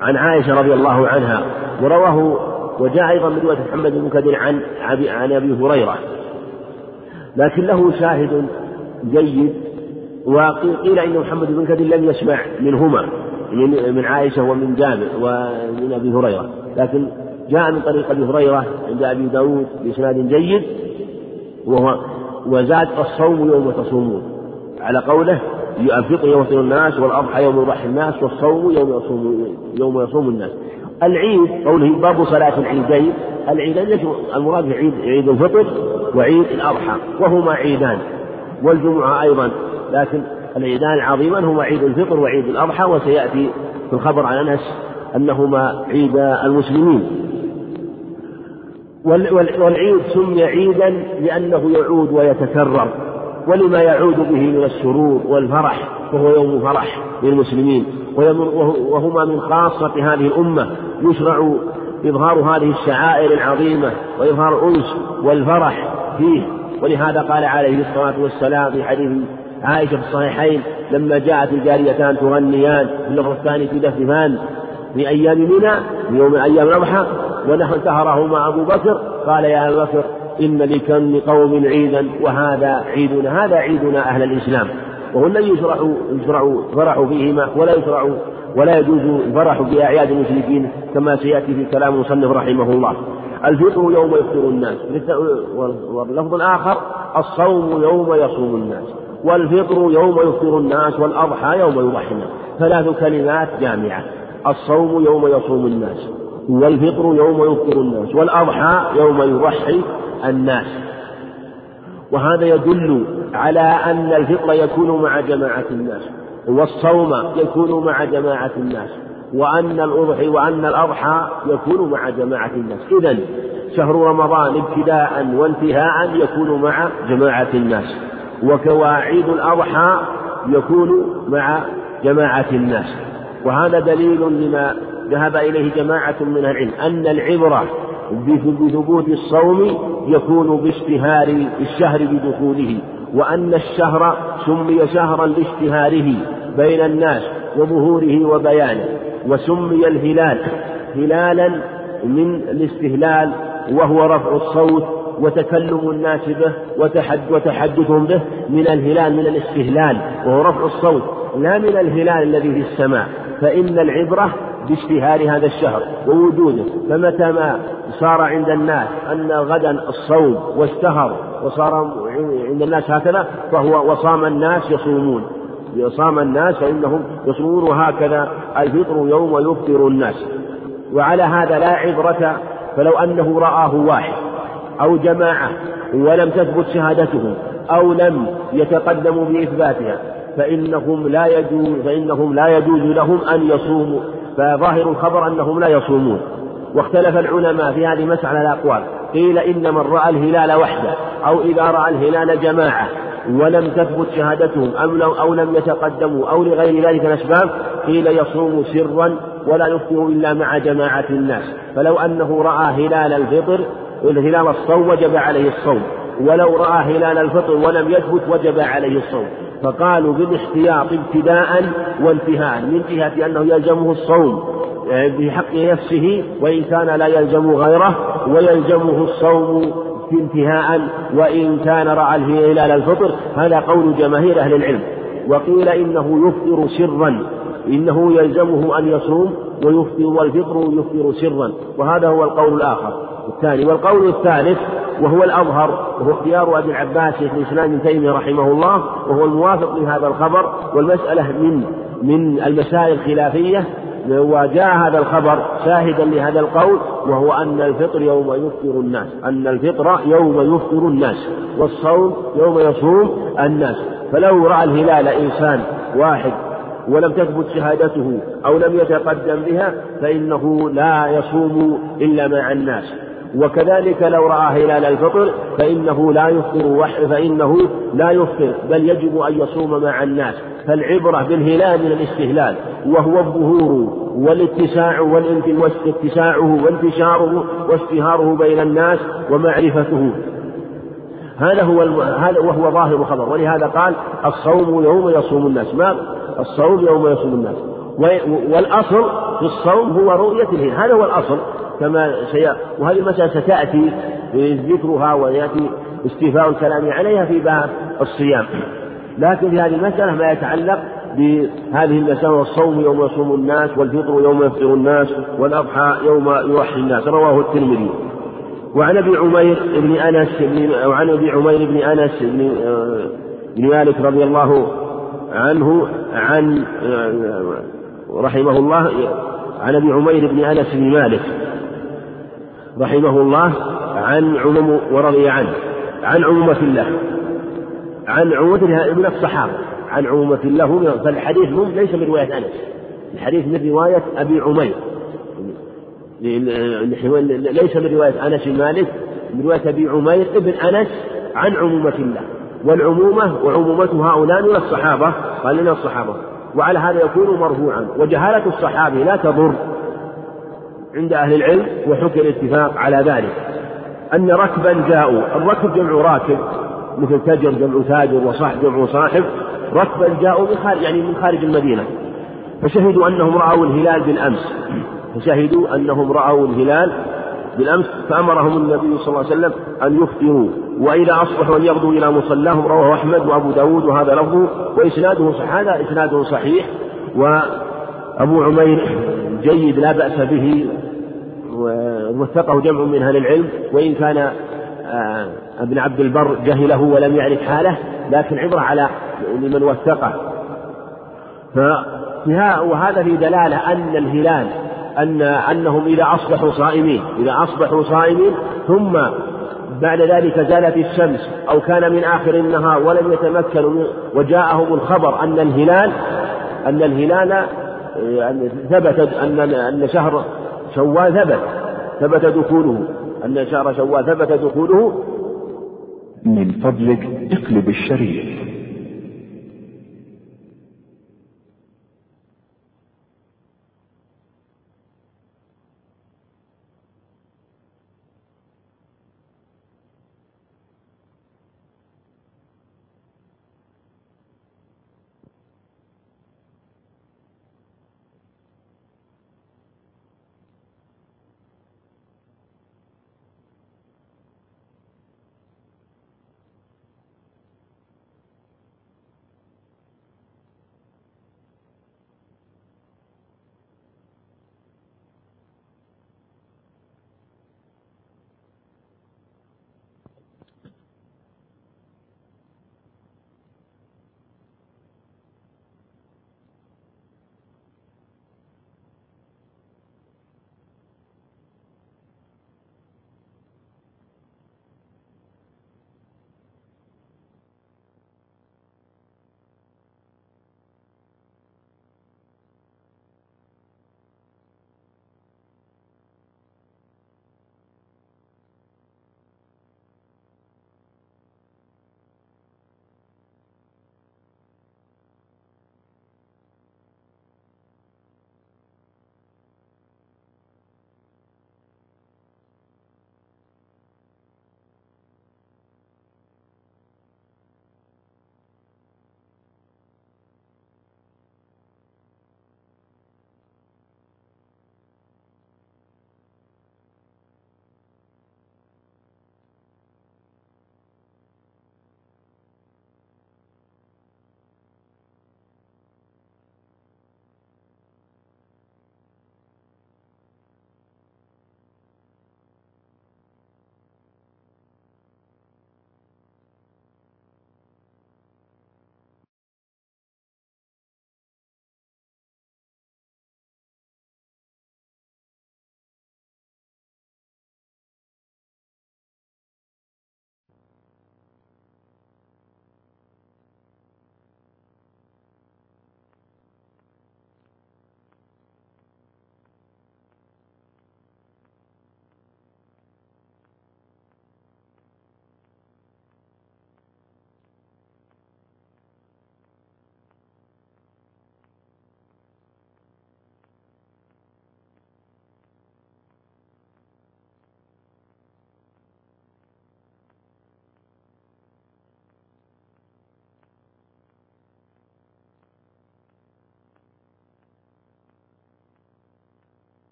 عن عائشة رضي الله عنها ورواه وجاء أيضا من رواية محمد بن المنكدر عن عن أبي هريرة لكن له شاهد جيد وقيل إن محمد بن المنكدر لم يسمع منهما من من عائشة ومن جابر ومن أبي هريرة. لكن جاء من طريق أبي هريرة عند أبي داود بإسناد جيد وهو وزاد الصوم يوم تصومون. على قوله الفطر يوم يصوم الناس والأضحى يوم يضحي الناس والصوم يوم يصوم يوم يصوم الناس. العيد قوله باب صلاة العيدين. العيدين ليش المراد عيد عيد الفطر وعيد الأضحى وهما عيدان والجمعة أيضا. لكن العيدان العظيمان هما عيد الفطر وعيد الأضحى وسيأتي في الخبر عن أنس أنهما عيد المسلمين. والعيد سمي عيدا لأنه يعود ويتكرر ولما يعود به من السرور والفرح وهو يوم فرح للمسلمين. وهما من خاصة هذه الأمة يشرع إظهار هذه الشعائر العظيمة وإظهار الأنس والفرح فيه. ولهذا قال عليه الصلاة والسلام في حديث عائشة في الصحيحين لما جاءت الجاريتان تغنيان في اللفظ الثاني تدففان في أيام منى في يوم أيام الأضحى ونحن انتهرهما أبو بكر قال يا أبا بكر إن لكم قوم عيدا وهذا عيدنا هذا عيدنا أهل الإسلام. وهو الذي يشرع يشرع فرح فيهما ولا يشرع ولا يجوز الفرح بأعياد المشركين كما سيأتي في كلام المصنف رحمه الله. الفطر يوم يفطر الناس واللفظ الآخر الصوم يوم يصوم الناس. والفطر يوم يفطر الناس والأضحى يوم يضحي الناس. ثلاث كلمات جامعة. الصوم يوم يصوم الناس. والفطر يوم يفطر الناس. والأضحى يوم يضحي الناس. وهذا يدل على أن الفطر يكون مع جماعة الناس. والصوم يكون مع جماعة الناس. وأن الأضحي وأن الأضحى يكون مع جماعة الناس. إذا شهر رمضان ابتداء وانتهاء يكون مع جماعة الناس. وكواعيد الأضحى يكون مع جماعة الناس. وهذا دليل لما ذهب إليه جماعة من العلم أن العبرة بثبوت الصوم يكون باشتهار الشهر بدخوله وأن الشهر سمي شهرا لاشتهاره بين الناس وظهوره وبيانه وسمي الهلال هلالا من الاستهلال وهو رفع الصوت وتكلم الناس به وتحدثهم به من الهلال من الاستهلال وهو رفع الصوت لا من الهلال الذي في السماء. فإن العبرة باشتهار هذا الشهر ووجوده. فمتى ما صار عند الناس أن غدا الصوم واشتهر وصار عند الناس هكذا فهو وصام الناس يصومون. صام الناس فإنهم يصومون وهكذا الفطر يوم يفطر الناس. وعلى هذا لا عبرة فلو أنه رآه واحد. أو جماعة ولم تثبت شهادتهم أو لم يتقدموا بإثباتها فإنهم لا يجوز فإنهم لا يجوز لهم أن يصوموا فظاهر الخبر أنهم لا يصومون. واختلف العلماء في هذه المسألة الأقوال قيل إن من رأى الهلال وحده أو إذا رأى الهلال جماعة ولم تثبت شهادتهم أو, أو لم يتقدموا أو لغير ذلك الأسباب قيل يصوم سرا ولا يفطر إلا مع جماعة الناس. فلو أنه رأى هلال الفطر هلال الصوم وجب عليه الصوم. ولو رأى هلال الفطر ولم يثبت وجب عليه الصوم. فقالوا بالاحتياط ابتداء وانتهاء من جهة أنه يلزمه الصوم بحق نفسه وإن كان لا يلزم غيره ويلزمه الصوم انتهاء وإن كان رأى هلال الفطر. هذا قول جماهير أهل العلم. وقيل إنه يفطر سرا إنه يلزمه أن يصوم ويفطر والفطر يفطر سرا. وهذا هو القول الآخر. الثاني. والقول الثالث وهو الأظهر وهو اختيار أبي العباس شيخ الإسلام ابن تيمية رحمه الله وهو الموافق لهذا الخبر. والمسألة من من المسائل الخلافية وجاء هذا الخبر شاهدا لهذا القول وهو أن الفطر يوم يفطر الناس أن الفطر يوم يفطر الناس والصوم يوم يصوم الناس. فلو رأى الهلال إنسان واحد ولم تثبت شهادته أو لم يتقدم بها فإنه لا يصوم إلا مع الناس. وكذلك لو رأى هلال الفطر فإنه لا يفطر فإنه لا يفطر بل يجب أن يصوم مع الناس. فالعبرة بالهلال من الاستهلال وهو الظهور والاتساع واتساعه وانتشاره واشتهاره بين الناس ومعرفته. هذا هو. هذا وهو ظاهر الخبر ولهذا قال الصوم يوم يصوم الناس. ما؟ الصوم يوم يصوم الناس. والأصل في الصوم هو رؤية الهلال. هذا هو الأصل. كما سي... وهذه المسألة ستأتي ذكرها ويأتي استيفاء الكلام عليها في باب الصيام. لكن في هذه المسألة ما يتعلق بهذه المسألة والصوم يوم يصوم الناس والفطر يوم يفطر الناس والأضحى يوم يوحي الناس رواه الترمذي. وعن أبي عمير بن أنس بن وعن أبي عمير بن أنس بن بن مالك رضي الله عنه عن رحمه الله عن أبي عمير بن أنس بن مالك. رحمه الله عن عموم ورضي عنه عن عمومة الله عن عمومة من الصحابة عن عمومة الله فالحديث ليس من رواية أنس الحديث من رواية أبي عمير. ليس من رواية أنس مالك من رواية أبي عمير ابن أنس عن عمومة الله. والعمومة وعمومة هؤلاء من الصحابة قال لنا الصحابة. وعلى هذا يكون مرفوعا. وجهالة الصحابي لا تضر. عند أهل العلم وحكي الاتفاق على ذلك. أن ركبا جاءوا الركب جمع راكب مثل تجر جمع تاجر وصح جمع صاحب ركبا جاءوا من خارج يعني من خارج المدينة. فشهدوا أنهم رأوا الهلال بالأمس. فشهدوا أنهم رأوا الهلال بالأمس فأمرهم النبي صلى الله عليه وسلم أن يفطروا. وإذا أصبحوا أن يغدوا إلى مصلاهم رواه أحمد وأبو داود وهذا لفظه. وإسناده هذا إسناده صحيح. وأبو عمير جيد لا بأس به ووثقه جمع من أهل العلم وإن كان آه، ابن عبد البر جهله ولم يعرف حاله لكن عبرة على لمن وثقه. وهذا في دلالة أن الهلال أن أنهم إذا أصبحوا صائمين إذا أصبحوا صائمين ثم بعد ذلك زالت الشمس أو كان من آخر النهار ولم يتمكنوا وجاءهم الخبر أن الهلال أن الهلال ثبت أن أن شهر شوال ثبت ثبت دخوله. أن شهر شوال ثبت دخوله. من فضلك اقلب الشريط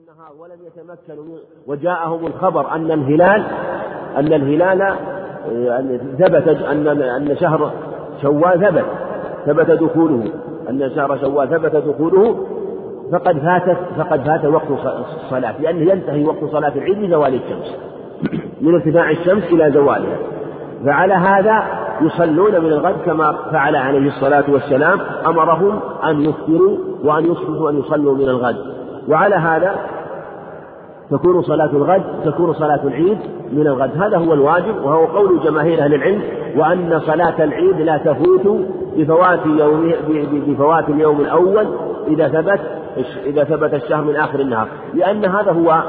النهار ولم يتمكنوا وجاءهم الخبر أن الهلال أن الهلال آه، ثبت أن أن شهر شوال ثبت ثبت دخوله. أن شهر شوال ثبت دخوله فقد فاتت فقد فات وقت الصلاة لأنه ينتهي وقت صلاة العيد بزوال الشمس من ارتفاع الشمس إلى زوالها. فعلى هذا يصلون من الغد كما فعل عليه الصلاة والسلام أمرهم أن يفطروا وأن يصبحوا أن يصلوا من الغد. وعلى هذا تكون صلاة الغد تكون صلاة العيد من الغد. هذا هو الواجب وهو قول جماهير أهل العلم وأن صلاة العيد لا تفوت بفوات يوم بفوات اليوم الأول إذا ثبت إذا ثبت الشهر من آخر النهار. لأن هذا هو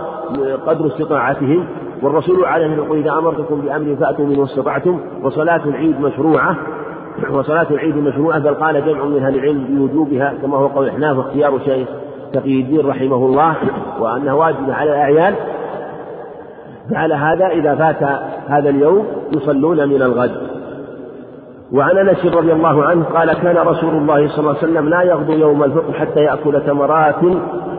قدر استطاعتهم والرسول عليه الصلاة والسلام إذا أمرتكم بأمر فأتوا منه استطعتم وصلاة العيد مشروعة. وصلاة العيد مشروعة بل قال جمع من أهل العلم بوجوبها كما هو قول الأحناف واختيار شيخ تقي الدين رحمه الله وأنه واجب على الأعيان. فعلى هذا إذا فات هذا اليوم يصلون من الغد. وعن أنس رضي الله عنه قال كان رسول الله صلى الله عليه وسلم لا يغدو يوم الفطر حتى يأكل تمرات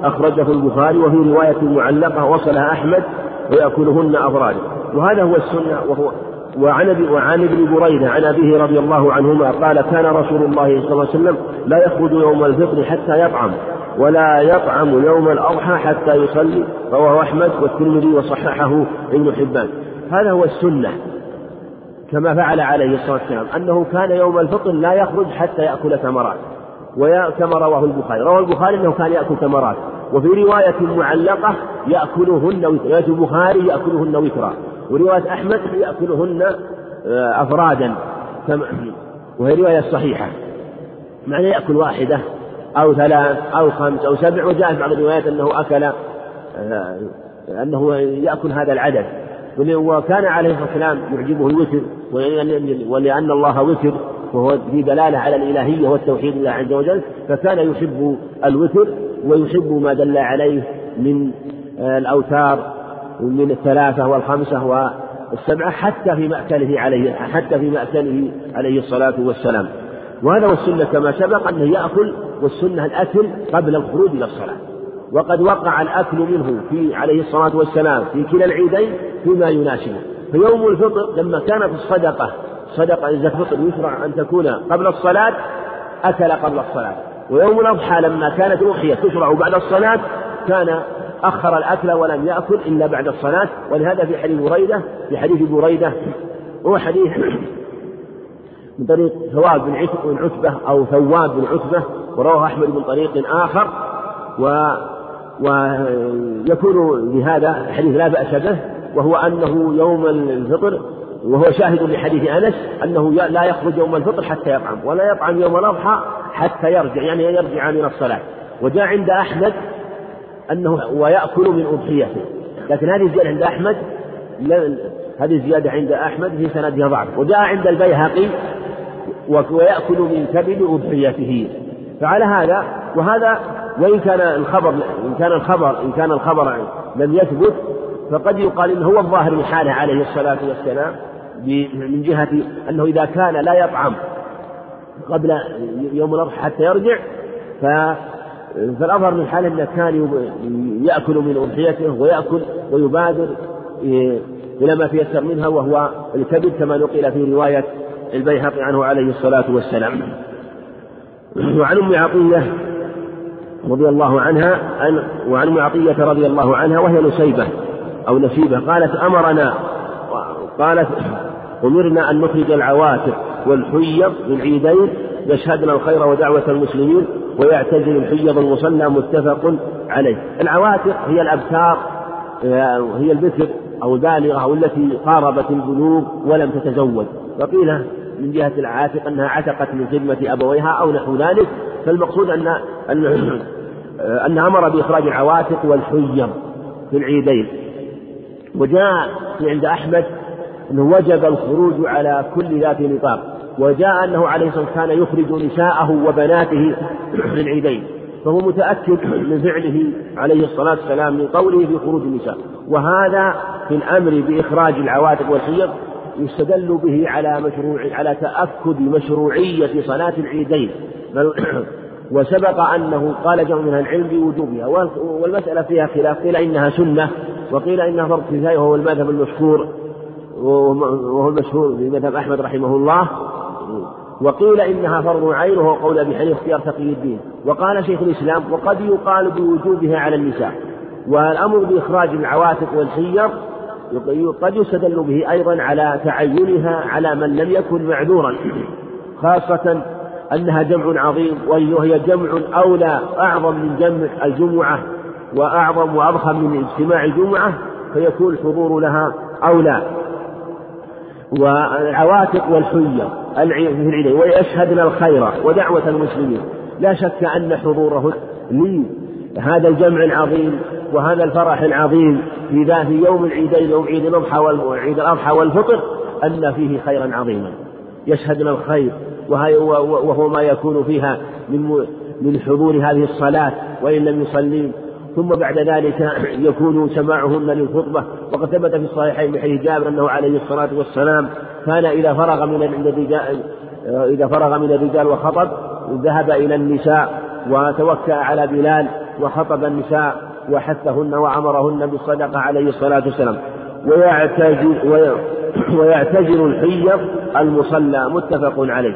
أخرجه البخاري وفي رواية معلقة وصلها أحمد ويأكلهن افراد وهذا هو السنة وهو وعن وعن ابن بريدة عن أبيه رضي الله عنهما قال كان رسول الله صلى الله عليه وسلم لا يخرج يوم الفطر حتى يطعم. ولا يطعم يوم الأضحى حتى يصلي رواه أحمد والترمذي وصححه ابن حبان. هذا هو السنة كما فعل عليه الصلاة والسلام أنه كان يوم الفطر لا يخرج حتى يأكل تمرات كما رواه البخاري روى البخاري أنه كان يأكل تمرات وفي رواية معلقة يأكلهن رواية البخاري يأكلهن وترا. ورواية أحمد يأكلهن آه، أفرادا. وهي رواية صحيحة. معنى يأكل واحدة أو ثلاث أو خمس أو سبع وجاء في بعض الروايات أنه أكل آه، أنه يأكل هذا العدد. وكان عليه الصلاة والسلام يعجبه الوتر ولأن الله وتر وهو في دلالة على الإلهية والتوحيد لله عز وجل فكان يحب الوتر ويحب ما دل عليه من آه، الأوتار من الثلاثة والخمسة والسبعة حتى في مأكله عليه حتى في مأكله عليه الصلاة والسلام. وهذا هو السنة كما سبق أنه يأكل والسنة الأكل قبل الخروج إلى الصلاة. وقد وقع الأكل منه في عليه الصلاة والسلام في كلا العيدين فيما يناسبه. فيوم الفطر لما كانت الصدقة صدقة إذا الفطر يشرع أن تكون قبل الصلاة أكل قبل الصلاة. ويوم الأضحى لما كانت الأضحية تشرع بعد الصلاة كان أخر الأكل ولم يأكل إلا بعد الصلاة. ولهذا في حديث بريدة في حديث بريدة هو حديث من طريق ثواب بن عتبة أو ثواب بن عتبة ورواه أحمد من طريق آخر و ويكون بهذا الحديث لا بأس به وهو أنه يوم الفطر وهو شاهد لحديث أنس أنه لا يخرج يوم الفطر حتى يطعم ولا يطعم يوم الأضحى حتى يرجع يعني يرجع من الصلاة. وجاء عند أحمد أنه ويأكل من أضحيته. لكن هذه الزيادة عند أحمد هذه الزيادة عند أحمد في سندها ضعف وجاء عند البيهقي ويأكل من كبد أضحيته. فعلى هذا وهذا وإن كان الخبر إن كان الخبر إن كان الخبر لم يثبت فقد يقال إنه هو الظاهر من حاله عليه الصلاة والسلام من جهة أنه إذا كان لا يطعم قبل يوم الأضحى حتى يرجع ف فالأظهر من حاله أنه كان يأكل من أضحيته ويأكل ويبادر إلى ما تيسر منها وهو الكبد كما نقل في رواية البيهقي عنه عليه الصلاة والسلام. وعن أم عطية رضي الله عنها عن وعن أم عطية رضي الله عنها وهي نسيبة أو نسيبة. قالت أمرنا قالت أمرنا أن نخرج العواتق والحيض للعيدين يشهدن الخير ودعوة المسلمين ويعتزل الحيض المصلى متفق عليه. العواتق هي الابكار هي البكر أو البالغة أو التي قاربت البلوغ ولم تتزوج. وقيل من جهة العاتق أنها عتقت من خدمة أبويها أو نحو ذلك فالمقصود أن أن أن أمر بإخراج العواتق والحيض في العيدين. وجاء عند أحمد أنه وجب الخروج على كل ذات نطاق وجاء أنه عليه الصلاة والسلام كان يخرج نساءه وبناته في العيدين. فهو متأكد من فعله عليه الصلاة والسلام من قوله في خروج النساء. وهذا في الأمر بإخراج العواتق والحيض يستدل به على مشروع على تأكد مشروعية صلاة العيدين. وسبق أنه قال جمع من العلم بوجوبها. والمسألة فيها خلاف. قيل إنها سنة وقيل إنها فرض كفاية وهو المذهب المشهور وهو المشهور في مذهب أحمد رحمه الله. وقيل إنها فرض عين وهو قول أبي حنيفة اختيار تقي الدين. وقال شيخ الإسلام وقد يقال بوجوبها على النساء. والأمر بإخراج العواتق والحيض قد يستدل به أيضا على تعينها على من لم يكن معذورا خاصة أنها جمع عظيم وهي جمع أولى أعظم من جمع الجمعة وأعظم وأضخم من اجتماع الجمعة فيكون الحضور لها أولى. والعواتق والحية في العيدين ويشهدن الخير ودعوة المسلمين. لا شك أن حضوره لهذا الجمع العظيم وهذا الفرح العظيم في ذات يوم العيدين يوم عيد الأضحى وعيد الأضحى والفطر أن فيه خيرا عظيما. يشهدنا الخير وهو ما يكون فيها من من حضور هذه الصلاة وإن لم يصلين ثم بعد ذلك يكون سماعهن للخطبة. وقد ثبت في الصحيحين من حديث جابر أنه عليه الصلاة والسلام كان إذا فرغ من الرجال إذا فرغ من الرجال وخطب ذهب إلى النساء وتوكأ على بلال وخطب النساء. وحثهن وأمرهن بالصدقة عليه الصلاة والسلام. ويعتزل ويعتزل الحيض المصلى متفق عليه.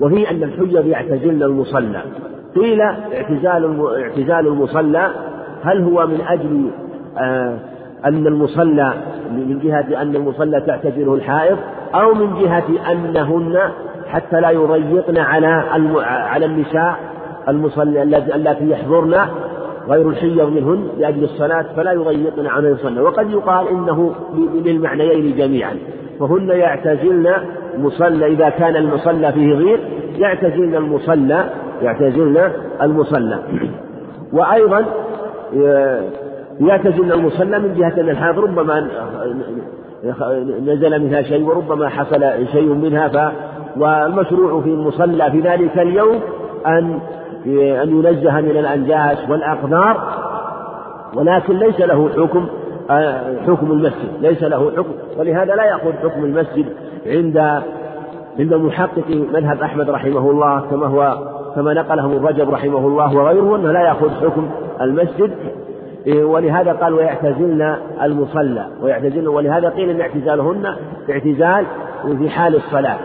وفي أن الحجر يعتزلن المصلى. قيل اعتزال اعتزال المصلى هل هو من أجل آه أن المصلى من جهة أن المصلى تعتزله الحائض أو من جهة أنهن حتى لا يضيقن على على النساء المصلي اللاتي يحضرن غير الحيض منهن لأجل الصلاة فلا يضيقن عن الصلاة وقد يقال إنه للمعنيين جميعا. فهن يعتزلن مصلى إذا كان المصلى فيه غير يعتزلن المصلى يعتزلن المصلى. وأيضا يعتزلن المصلى من جهة أن الحاضر ربما نزل منها شيء وربما حصل شيء منها ف والمشروع في المصلى في ذلك اليوم أن أن ينزه من الأنجاس والأقدار ولكن ليس له حكم حكم المسجد ليس له حكم ولهذا لا يأخذ حكم المسجد عند عند محقق مذهب أحمد رحمه الله كما هو كما نقله ابن رجب رحمه الله وغيره أنه لا يأخذ حكم المسجد ولهذا قال ويعتزلن المصلى ويعتزلن ولهذا قيل إن اعتزالهن اعتزال في حال الصلاة.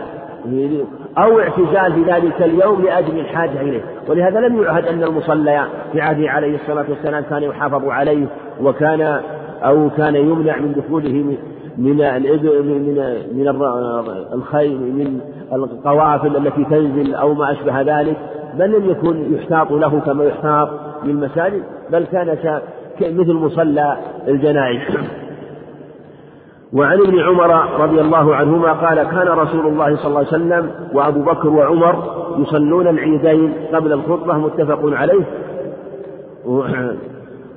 أو اعتزال في ذلك اليوم لأجل الحاجة إليه. ولهذا لم يعهد أن المصلى في عهده عليه الصلاة والسلام كان يحافظ عليه وكان أو كان يمنع من دخوله من الإبل من من الخيل من القوافل التي تنزل أو ما أشبه ذلك بل لم يكن يحتاط له كما يحتاط للمساجد بل كان مثل مصلى الجنائز. وعن ابن عمر رضي الله عنهما قال كان رسول الله صلى الله عليه وسلم وأبو بكر وعمر يصلون العيدين قبل الخطبة متفق عليه.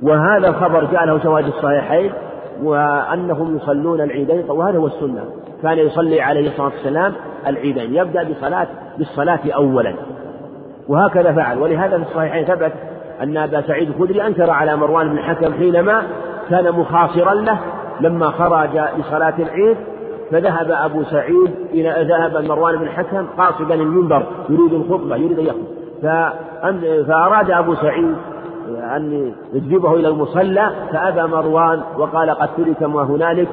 وهذا الخبر جاء له شواهد الصحيحين وأنهم يصلون العيدين وهذا هو السنة. كان يصلي عليه الصلاة والسلام العيدين يبدأ بصلاة بالصلاة أولا. وهكذا فعل. ولهذا في الصحيحين ثبت أن أبا سعيد الخدري أنكر على مروان بن الحكم حينما كان مخاصرا له لما خرج لصلاة العيد فذهب أبو سعيد إلى ذهب مروان بن الحكم قاصدا المنبر يريد الخطبة يريد أن يخطب. فأراد أبو سعيد أن يجذبه إلى المصلى فأبى مروان وقال قد ترك ما هنالك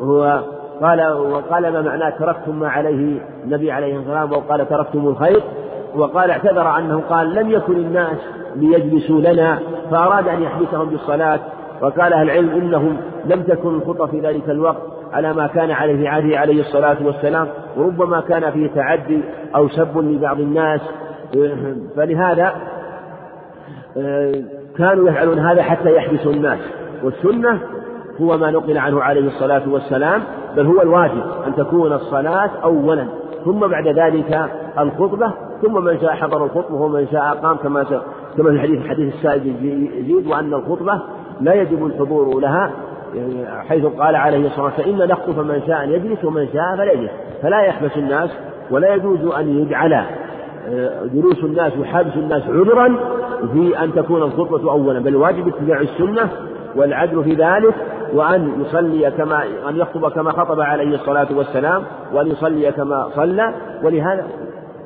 هو قال وقال ما معناه تركتم ما عليه النبي عليه والسلام وقال تركتم الخير وقال اعتذر أنه قال لم يكن الناس ليجلسوا لنا فأراد أن يحبسهم بالصلاة وقال أهل العلم إنهم لم تكن الخطى في ذلك الوقت على ما كان عليه عليه عليه الصلاة والسلام وربما كان فيه تعدي أو سب لبعض الناس. فلهذا كانوا يفعلون هذا حتى يحبسوا الناس. والسنة هو ما نقل عنه عليه الصلاة والسلام بل هو الواجب أن تكون الصلاة أولا. ثم بعد ذلك الخطبة ثم من شاء حضر الخطبة ومن شاء قام كما كما في الحديث حديث السائد يزيد وأن الخطبة لا يجب الحضور لها حيث قال عليه الصلاة والسلام إن نخطب من شاء أن يجلس ومن شاء فلا يجلس. فلا يحبس الناس ولا يجوز أن يجعل جلوس الناس وحبس الناس عذرا في أن تكون الخطبة أولا. بل واجب اتباع السنة والعدل في ذلك وأن يصلي كما أن يخطب كما خطب عليه الصلاة والسلام وأن يصلي كما صلى. ولهذا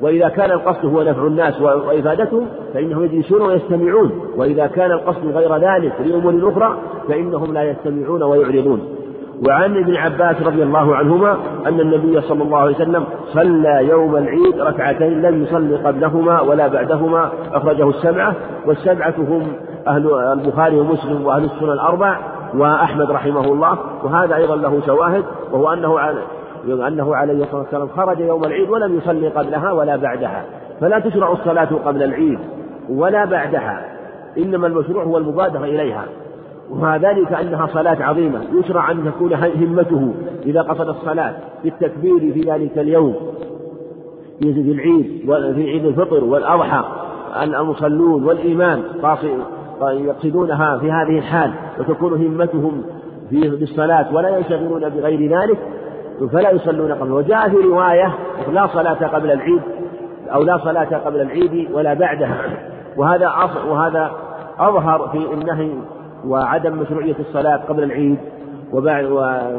وإذا كان القصد هو نفع الناس وإفادتهم فإنهم يجلسون ويستمعون. وإذا كان القصد غير ذلك لأمور أخرى فإنهم لا يستمعون ويعرضون. وعن ابن عباس رضي الله عنهما أن النبي صلى الله عليه وسلم صلى يوم العيد ركعتين لم يصلي قبلهما ولا بعدهما أخرجه السبعة. والسبعة هم أهل البخاري ومسلم وأهل السنة الأربع وأحمد رحمه الله. وهذا أيضا له شواهد وهو أنه أنه عليه الصلاة والسلام خرج يوم العيد ولم يصلي قبلها ولا بعدها. فلا تشرع الصلاة قبل العيد ولا بعدها. إنما المشروع هو المبادرة إليها. وذلك أنها صلاة عظيمة. يشرع أن تكون همته إذا قصد الصلاة بالتكبير في ذلك اليوم. في العيد وفي عيد الفطر والأضحى. المصلون والإمام يقصدونها في هذه الحال. وتكون همتهم في بالصلاة ولا ينشغلون بغير ذلك. فلا يصلون قبل. وجاء في رواية لا صلاة قبل العيد أو لا صلاة قبل العيد ولا بعدها. وهذا وهذا أظهر في النهي وعدم مشروعية الصلاة قبل العيد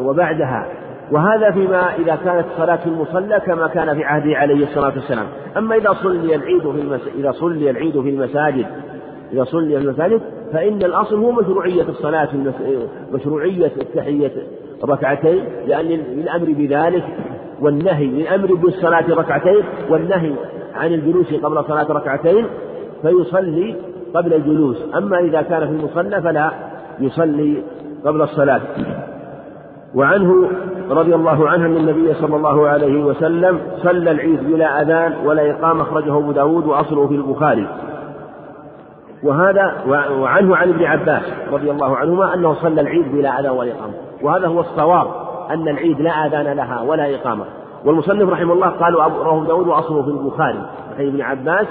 وبعدها. وهذا فيما إذا كانت الصلاة في المصلى كما كان في عهده عليه الصلاة والسلام. أما إذا صلي العيد في المس... إذا صلي العيد في المساجد إذا صلي في المساجد فإن الأصل هو مشروعية الصلاة في المس... مشروعية التحية ركعتين لأن للأمر بذلك والنهي للأمر بالصلاة ركعتين والنهي عن الجلوس قبل صلاة ركعتين فيصلي قبل الجلوس. أما إذا كان في المصلى فلا يصلي قبل الصلاة. وعنه رضي الله عنه أن النبي صلى الله عليه وسلم صلى العيد بلا أذان ولا إقامة أخرجه أبو داود وأصله في البخاري. وهذا وعنه عن ابن عباس رضي الله عنهما أنه صلى العيد بلا أذان ولا إقامة. وهذا هو الصواب أن العيد لا أذان لها ولا إقامة. والمصنف رحمه الله قالوا رواه داود وأصله في البخاري عن ابن عباس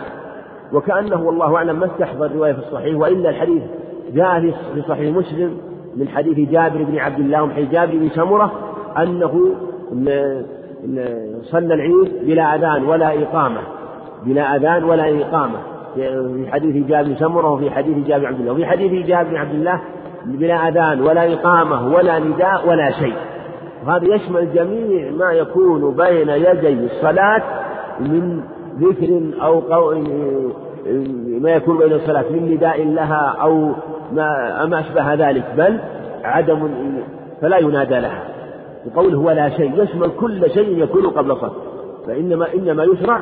وكأنه والله أعلم ما استحضر الرواية في الصحيح وإلا الحديث جاء في صحيح مسلم من حديث جابر بن عبد الله ومن حديث جابر بن سمرة أنه صلى العيد بلا أذان ولا إقامة بلا أذان ولا إقامة في حديث جابر بن سمرة وفي حديث جابر بن عبد الله وفي حديث جابر بن عبد الله بلا أذان ولا إقامة ولا نداء ولا شيء. هذا يشمل جميع ما يكون بين يدي الصلاة من ذكر أو قول ما يكون بين الصلاة من نداء لها أو ما ما أشبه ذلك بل عدم فلا ينادى لها. وقوله ولا شيء يشمل كل شيء يكون قبل الصلاة. فإنما إنما يشرع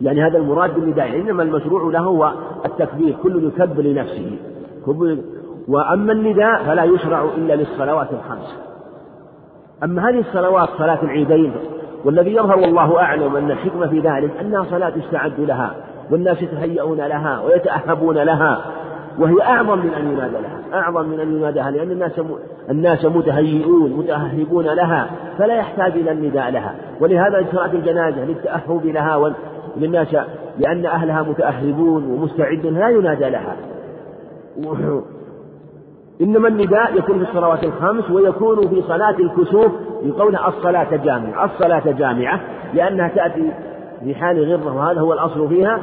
يعني هذا المراد بالنداء إنما المشروع له هو التكبير كل يكبر لنفسه. وأما النداء فلا يشرع إلا للصلوات الخمس. أما هذه الصلوات صلاة العيدين والذي يظهر والله أعلم أن الحكمة في ذلك أنها صلاة يستعد لها والناس يتهيئون لها ويتأهبون لها وهي أعظم من أن ينادى لها أعظم من أن ينادى لها لأن الناس الناس متهيئون متأهبون لها فلا يحتاج إلى النداء لها. ولهذا صلاة الجنازة للتأهب لها وللناس لأن أهلها متأهبون ومستعدون لا ينادى لها. إنما النداء يكون في الصلوات الخمس ويكون في صلاة الكسوف بقولها الصلاة جامعة الصلاة جامعة لأنها تأتي في حال غرة وهذا هو الأصل فيها.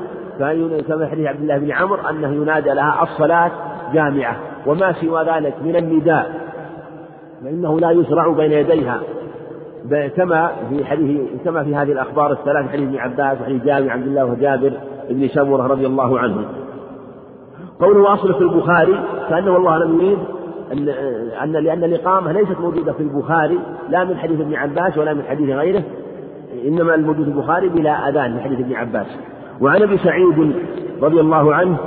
كما حديث عبد الله بن عمرو أنه ينادى لها الصلاة جامعة وما سوى ذلك من النداء فإنه لا يشرع بين يديها. كما في حديث كما في هذه الأخبار الثلاث حديث ابن عباس وحديث جابر عبد الله وجابر بن سمرة رضي الله عنه قوله أصل في البخاري كأنه والله لم يريد أن أن لأن الإقامة ليست موجودة في البخاري لا من حديث ابن عباس ولا من حديث غيره إنما الموجود في البخاري بلا أذان من حديث ابن عباس. وعن أبي سعيد رضي الله عنه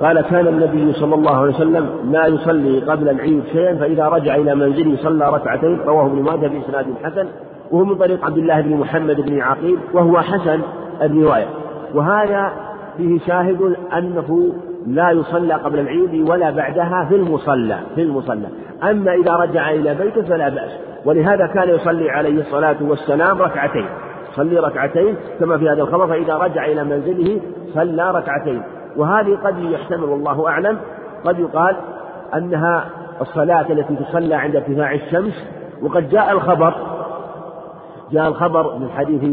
قال كان النبي صلى الله عليه وسلم لا يصلي قبل العيد شيئا فإذا رجع إلى منزله صلى ركعتين رواه ابن ماجه بإسناد حسن وهو من طريق عبد الله بن محمد بن عقيل وهو حسن الرواية. وهذا فيه شاهد أنه لا يصلى قبل العيد ولا بعدها في المصلى في المصلى. أما إذا رجع إلى بيته فلا بأس. ولهذا كان يصلي عليه الصلاة والسلام ركعتين. صلي ركعتين كما في هذا الخبر فإذا رجع إلى منزله صلى ركعتين. وهذه قد يحتمل والله أعلم قد يقال أنها الصلاة التي تصلى عند ارتفاع الشمس. وقد جاء الخبر جاء الخبر من حديث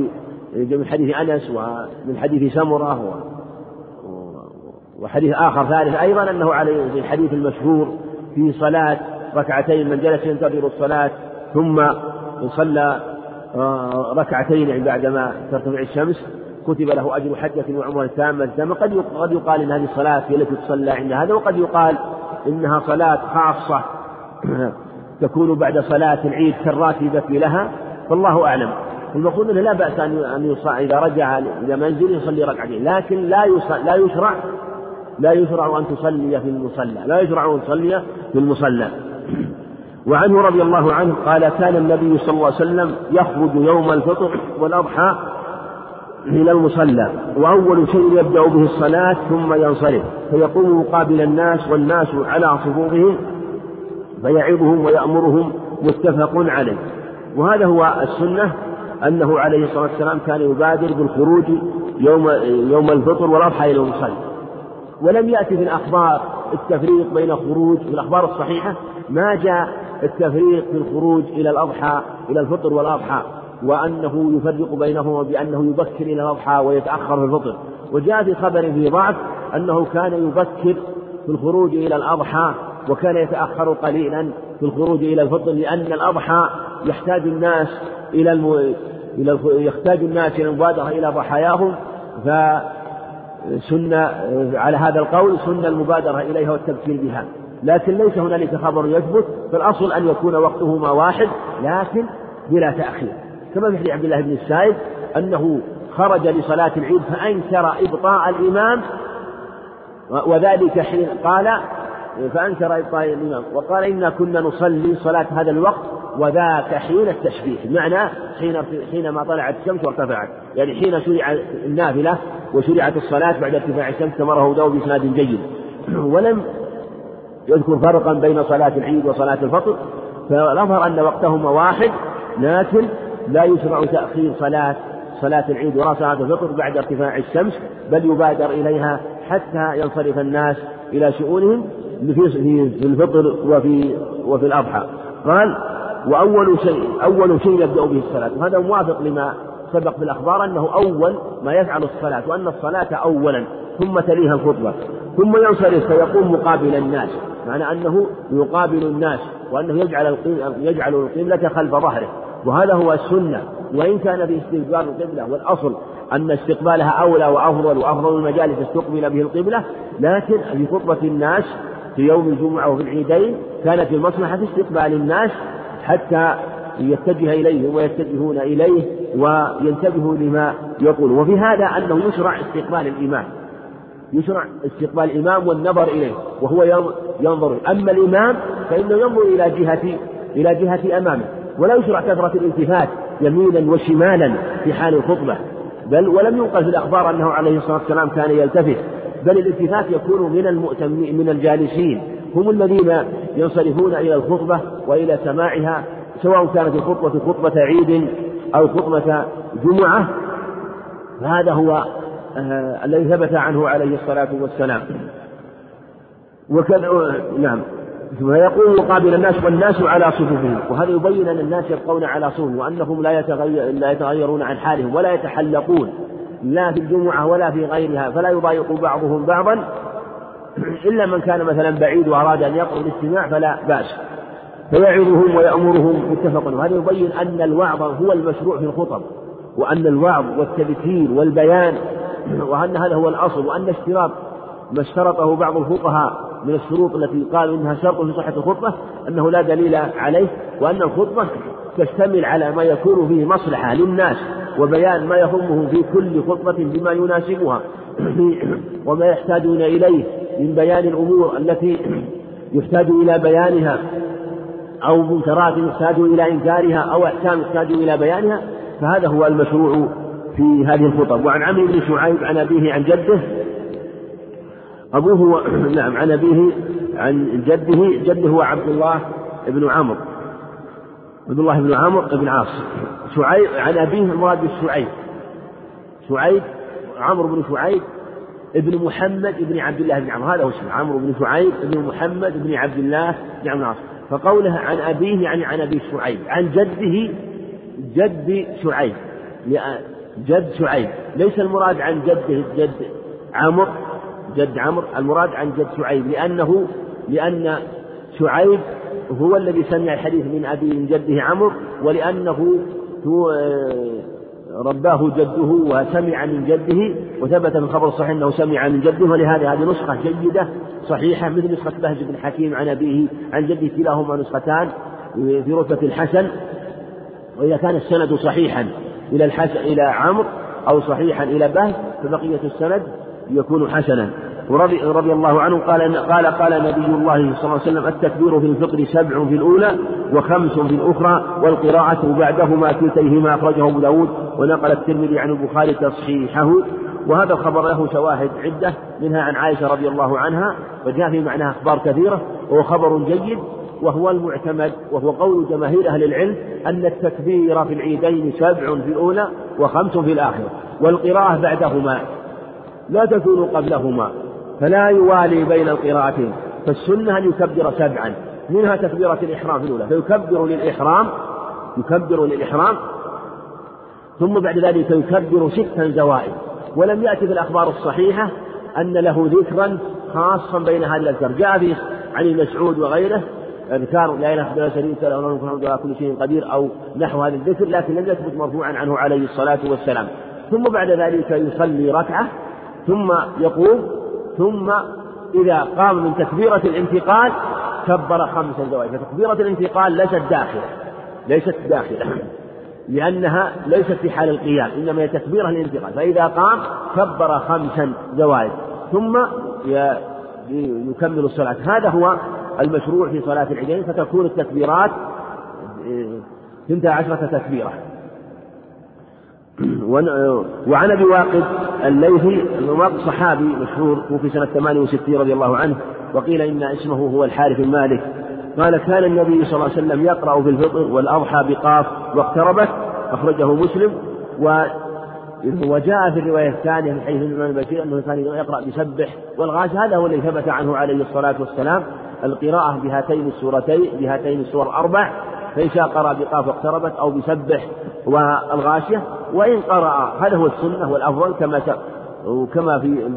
من حديث أنس ومن حديث سمرة وحديث آخر ثالث أيضا أنه عليه في الحديث المشهور في صلاة ركعتين من جلس ينتظر الصلاة ثم صلى آه، ركعتين بعدما ترتفع الشمس كتب له أجر حجة وعمرة تامة. تامة قد قد يقال إن هذه الصلاة هي التي تصلى عند هذا وقد يقال إنها صلاة خاصة تكون بعد صلاة العيد كالراتبة لها فالله أعلم. المقصود أنه لا بأس أن يصلي إذا رجع إلى منزل يصلي ركعتين لكن لا لا يشرع لا يشرع أن تصلي في المصلى لا يشرع أن تصلي في المصلى. وعنه رضي الله عنه قال كان النبي صلى الله عليه وسلم يخرج يوم الفطر والأضحى إلى المصلى وأول شيء يبدأ به الصلاة ثم ينصرف فيقوم مقابل الناس والناس على صفوفهم فيعظهم ويأمرهم متفق عليه. وهذا هو السنة أنه عليه الصلاة والسلام كان يبادر بالخروج يوم يوم الفطر والأضحى إلى المصلى. ولم يأتي في الأخبار التفريق بين خروج في الأخبار الصحيحة ما جاء التفريق في الخروج إلى الأضحى إلى الفطر والأضحى وأنه يفرق بينهما بأنه يبكر إلى الأضحى ويتأخر في الفطر. وجاء في خبر في ضعف أنه كان يبكر في الخروج إلى الأضحى وكان يتأخر قليلا في الخروج إلى الفطر لأن الأضحى يحتاج الناس إلى الم... إلى يحتاج الناس إلى المبادرة إلى ضحاياهم فسن على هذا القول سن المبادرة إليها والتبكير بها. لكن ليس هنالك خبر يثبت فالأصل أن يكون وقتهما واحد لكن بلا تأخير. كما في حديث عبد الله بن السائب أنه خرج لصلاة العيد فأنكر إبطاء الإمام وذلك حين قال فأنكر إبطاء الإمام. وقال إنا كنا نصلي صلاة هذا الوقت وذاك حين التشبيه. بمعنى حين حينما طلعت الشمس وارتفعت. يعني حين شرع النافلة وشرعت الصلاة بعد ارتفاع الشمس كما رواه داود بإسناد جيد. ولم يذكر فرقا بين صلاة العيد وصلاة الفطر. فالأظهر أن وقتهما واحد لكن لا يشرع تأخير صلاة صلاة العيد وراء صلاة الفطر بعد ارتفاع الشمس بل يبادر إليها حتى ينصرف الناس إلى شؤونهم. في الفطر وفي وفي الأضحى. قال وأول شيء أول شيء يبدأ به الصلاة. وهذا موافق لما سبق في الأخبار أنه أول ما يفعل الصلاة وأن الصلاة أولا ثم تليها الخطبة ثم ينصرف فيقوم مقابل الناس. معنى أنه يقابل الناس وأنه يجعل يجعل القبلة خلف ظهره. وهذا هو السنة. وإن كان في استقبال القبلة والأصل أن استقبالها أولى وأفضل وأفضل المجالس استقبل به القبلة لكن في خطبة الناس في يوم الجمعة وفي العيدين كانت المصلحة في استقبال الناس حتى يتجه إليه ويتجهون إليه وينتبهوا لما يقول. وفي هذا أنه يشرع استقبال الإمام. يشرع استقبال الإمام والنظر إليه وهو ينظر. أما الإمام فإنه ينظر إلى جهة إلى جهة أمامه. ولا يشرع كثرة الالتفات يمينا وشمالا في حال الخطبة. بل ولم ينقل في الأخبار أنه عليه الصلاة والسلام كان يلتفت. بل الالتفات يكون من المؤتمين من الجالسين. هم الذين ينصرفون إلى الخطبة وإلى سماعها سواء كانت الخطبة خطبة عيد أو خطبة جمعة. فهذا هو آه الذي ثبت عنه عليه الصلاة والسلام. وكذا نعم. ويقوم مقابل الناس والناس على صفوفهم. وهذا يبين أن الناس يبقون على صفوف وأنهم لا, يتغير لا يتغيرون عن حالهم ولا يتحلقون. لا في الجمعة ولا في غيرها فلا يضايق بعضهم بعضا. إلا من كان مثلا بعيد وأراد أن يقرأ الاستماع فلا بأس. فيعظهم ويأمرهم متفق. وهذا يبين أن الوعظ هو المشروع في الخطب وأن الوعظ والتذكير والبيان وأن هذا هو الأصل وأن اشتراط ما اشترطه بعض الفقهاء من الشروط التي قال إنها شرط في صحة الخطبة أنه لا دليل عليه وأن الخطبة تشتمل على ما يكون فيه مصلحة للناس. وبيان ما يهمهم في كل خطبة بما يناسبها. وما يحتاجون إليه من بيان الأمور التي يحتاج إلى بيانها أو منكرات يحتاج إلى إنكارها أو أحكام يحتاج إلى بيانها فهذا هو المشروع في هذه الخطب. وعن عمرو بن شعيب عن أبيه عن جده أبوه نعم عن أبيه عن جده جده هو عبد الله بن عمرو. عبد الله بن عمرو بن عاص. شعيب عن أبيه المراد بالشعيب. شعيب عمرو بن شعيب ابن محمد بن عبد الله بن عمرو. هذا هو اسمه. عمرو بن شعيب بن محمد بن عبد الله بن عمرو العاص فقوله عن أبيه يعني عن أبي شعيب. عن جده جد شعيب. جد شعيب. ليس المراد عن جده جد عمرو جد عمرو. المراد عن جد شعيب. لأنه لأن شعيب هو الذي سمع الحديث من أبي من جده عمرو ولأنه هو رباه جده وسمع من جده وثبت في الخبر الصحيح أنه سمع من جده ولهذا هذه نسخة جيدة صحيحة مثل نسخة بهز بن حكيم عن أبيه عن جده كلاهما نسختان في رتبة الحسن وإذا كان السند صحيحا إلى الحسن إلى عمرو أو صحيحا إلى بهز فبقية السند يكون حسنا. ورضي رضي الله عنه قال قال قال نبي الله صلى الله عليه وسلم التكبير في الفطر سبع في الأولى وخمس في الأخرى والقراءة بعدهما كلتيهما أخرجه أبو داود ونقل الترمذي عن البخاري تصحيحه. وهذا الخبر له شواهد عدة منها عن عائشة رضي الله عنها وجاء في معناها أخبار كثيرة وهو خبر جيد وهو المعتمد وهو قول جماهير أهل العلم أن التكبير في العيدين سبع في الأولى وخمس في الآخرة والقراءة بعدهما لا تكون قبلهما. فلا يوالي بين القراءتين فالسنة أن يكبر سبعا منها تكبيرة الإحرام الأولى فيكبر للإحرام يكبر للإحرام ثم بعد ذلك يكبر ستا زوائد. ولم يأتي في الأخبار الصحيحة أن له ذكرا خاصا بين هذه الأذكار جاء في عن المسعود وغيره أذكار لا إله إلا شريك له له الملك على كل شيء قدير أو نحو هذا الذكر لكن لم يثبت مرفوعا عنه عليه الصلاة والسلام. ثم بعد ذلك يصلي ركعة ثم يقوم ثم إذا قام من تكبيرة الانتقال كبر خمس زوائد فتكبيرة الانتقال ليست داخلة. ليست داخلة. لأنها ليست في حال القيام. إنما هي تكبيرة الانتقال. فإذا قام كبر خمسا زوائد ثم يكمل الصلاة. هذا هو المشروع في صلاة العيدين. فتكون التكبيرات ثنتا عشرة تكبيرة. وعن أبي واقد الليثي صحابي مشهور توفي سنة 68 رضي الله عنه وقيل إن اسمه هو الحارث بن مالك. قال كان النبي صلى الله عليه وسلم يقرأ في الفطر والأضحى بقاف واقتربت أخرجه مسلم. و وجاء في الرواية الثانية من حديث الإمام البشير أنه كان يقرأ بسبح والغاش هذا هو الذي ثبت عنه عليه الصلاة والسلام القراءة بهاتين السورتين بهاتين السور الأربع فإن شاء قرأ بقاف واقتربت أو بسبح والغاشية وإن قرأ هذا هو السنة والأفضل كما وكما في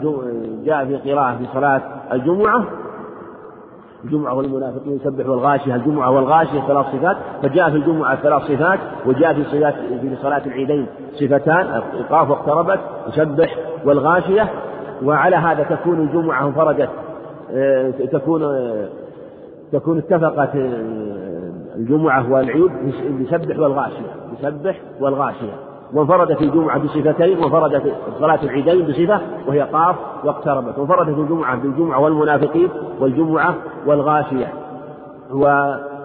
جاء في قراءة في صلاة الجمعة؟ الجمعة والمنافقين يسبح والغاشية الجمعة والغاشية ثلاث صفات فجاء في الجمعة ثلاث صفات وجاء في صفات في صلاة العيدين صفتان إيقاف واقتربت يسبح والغاشية وعلى هذا تكون الجمعة انفردت آه، تكون آه، تكون اتفقت آه، الجمعة والعيد بسبح والغاشية بسبح والغاشية. وانفردت الجمعة بصفتين وانفردت صلاة العيدين بصفة وهي قاف واقتربت. وانفردت الجمعة بالجمعة والمنافقين والجمعة والغاشية.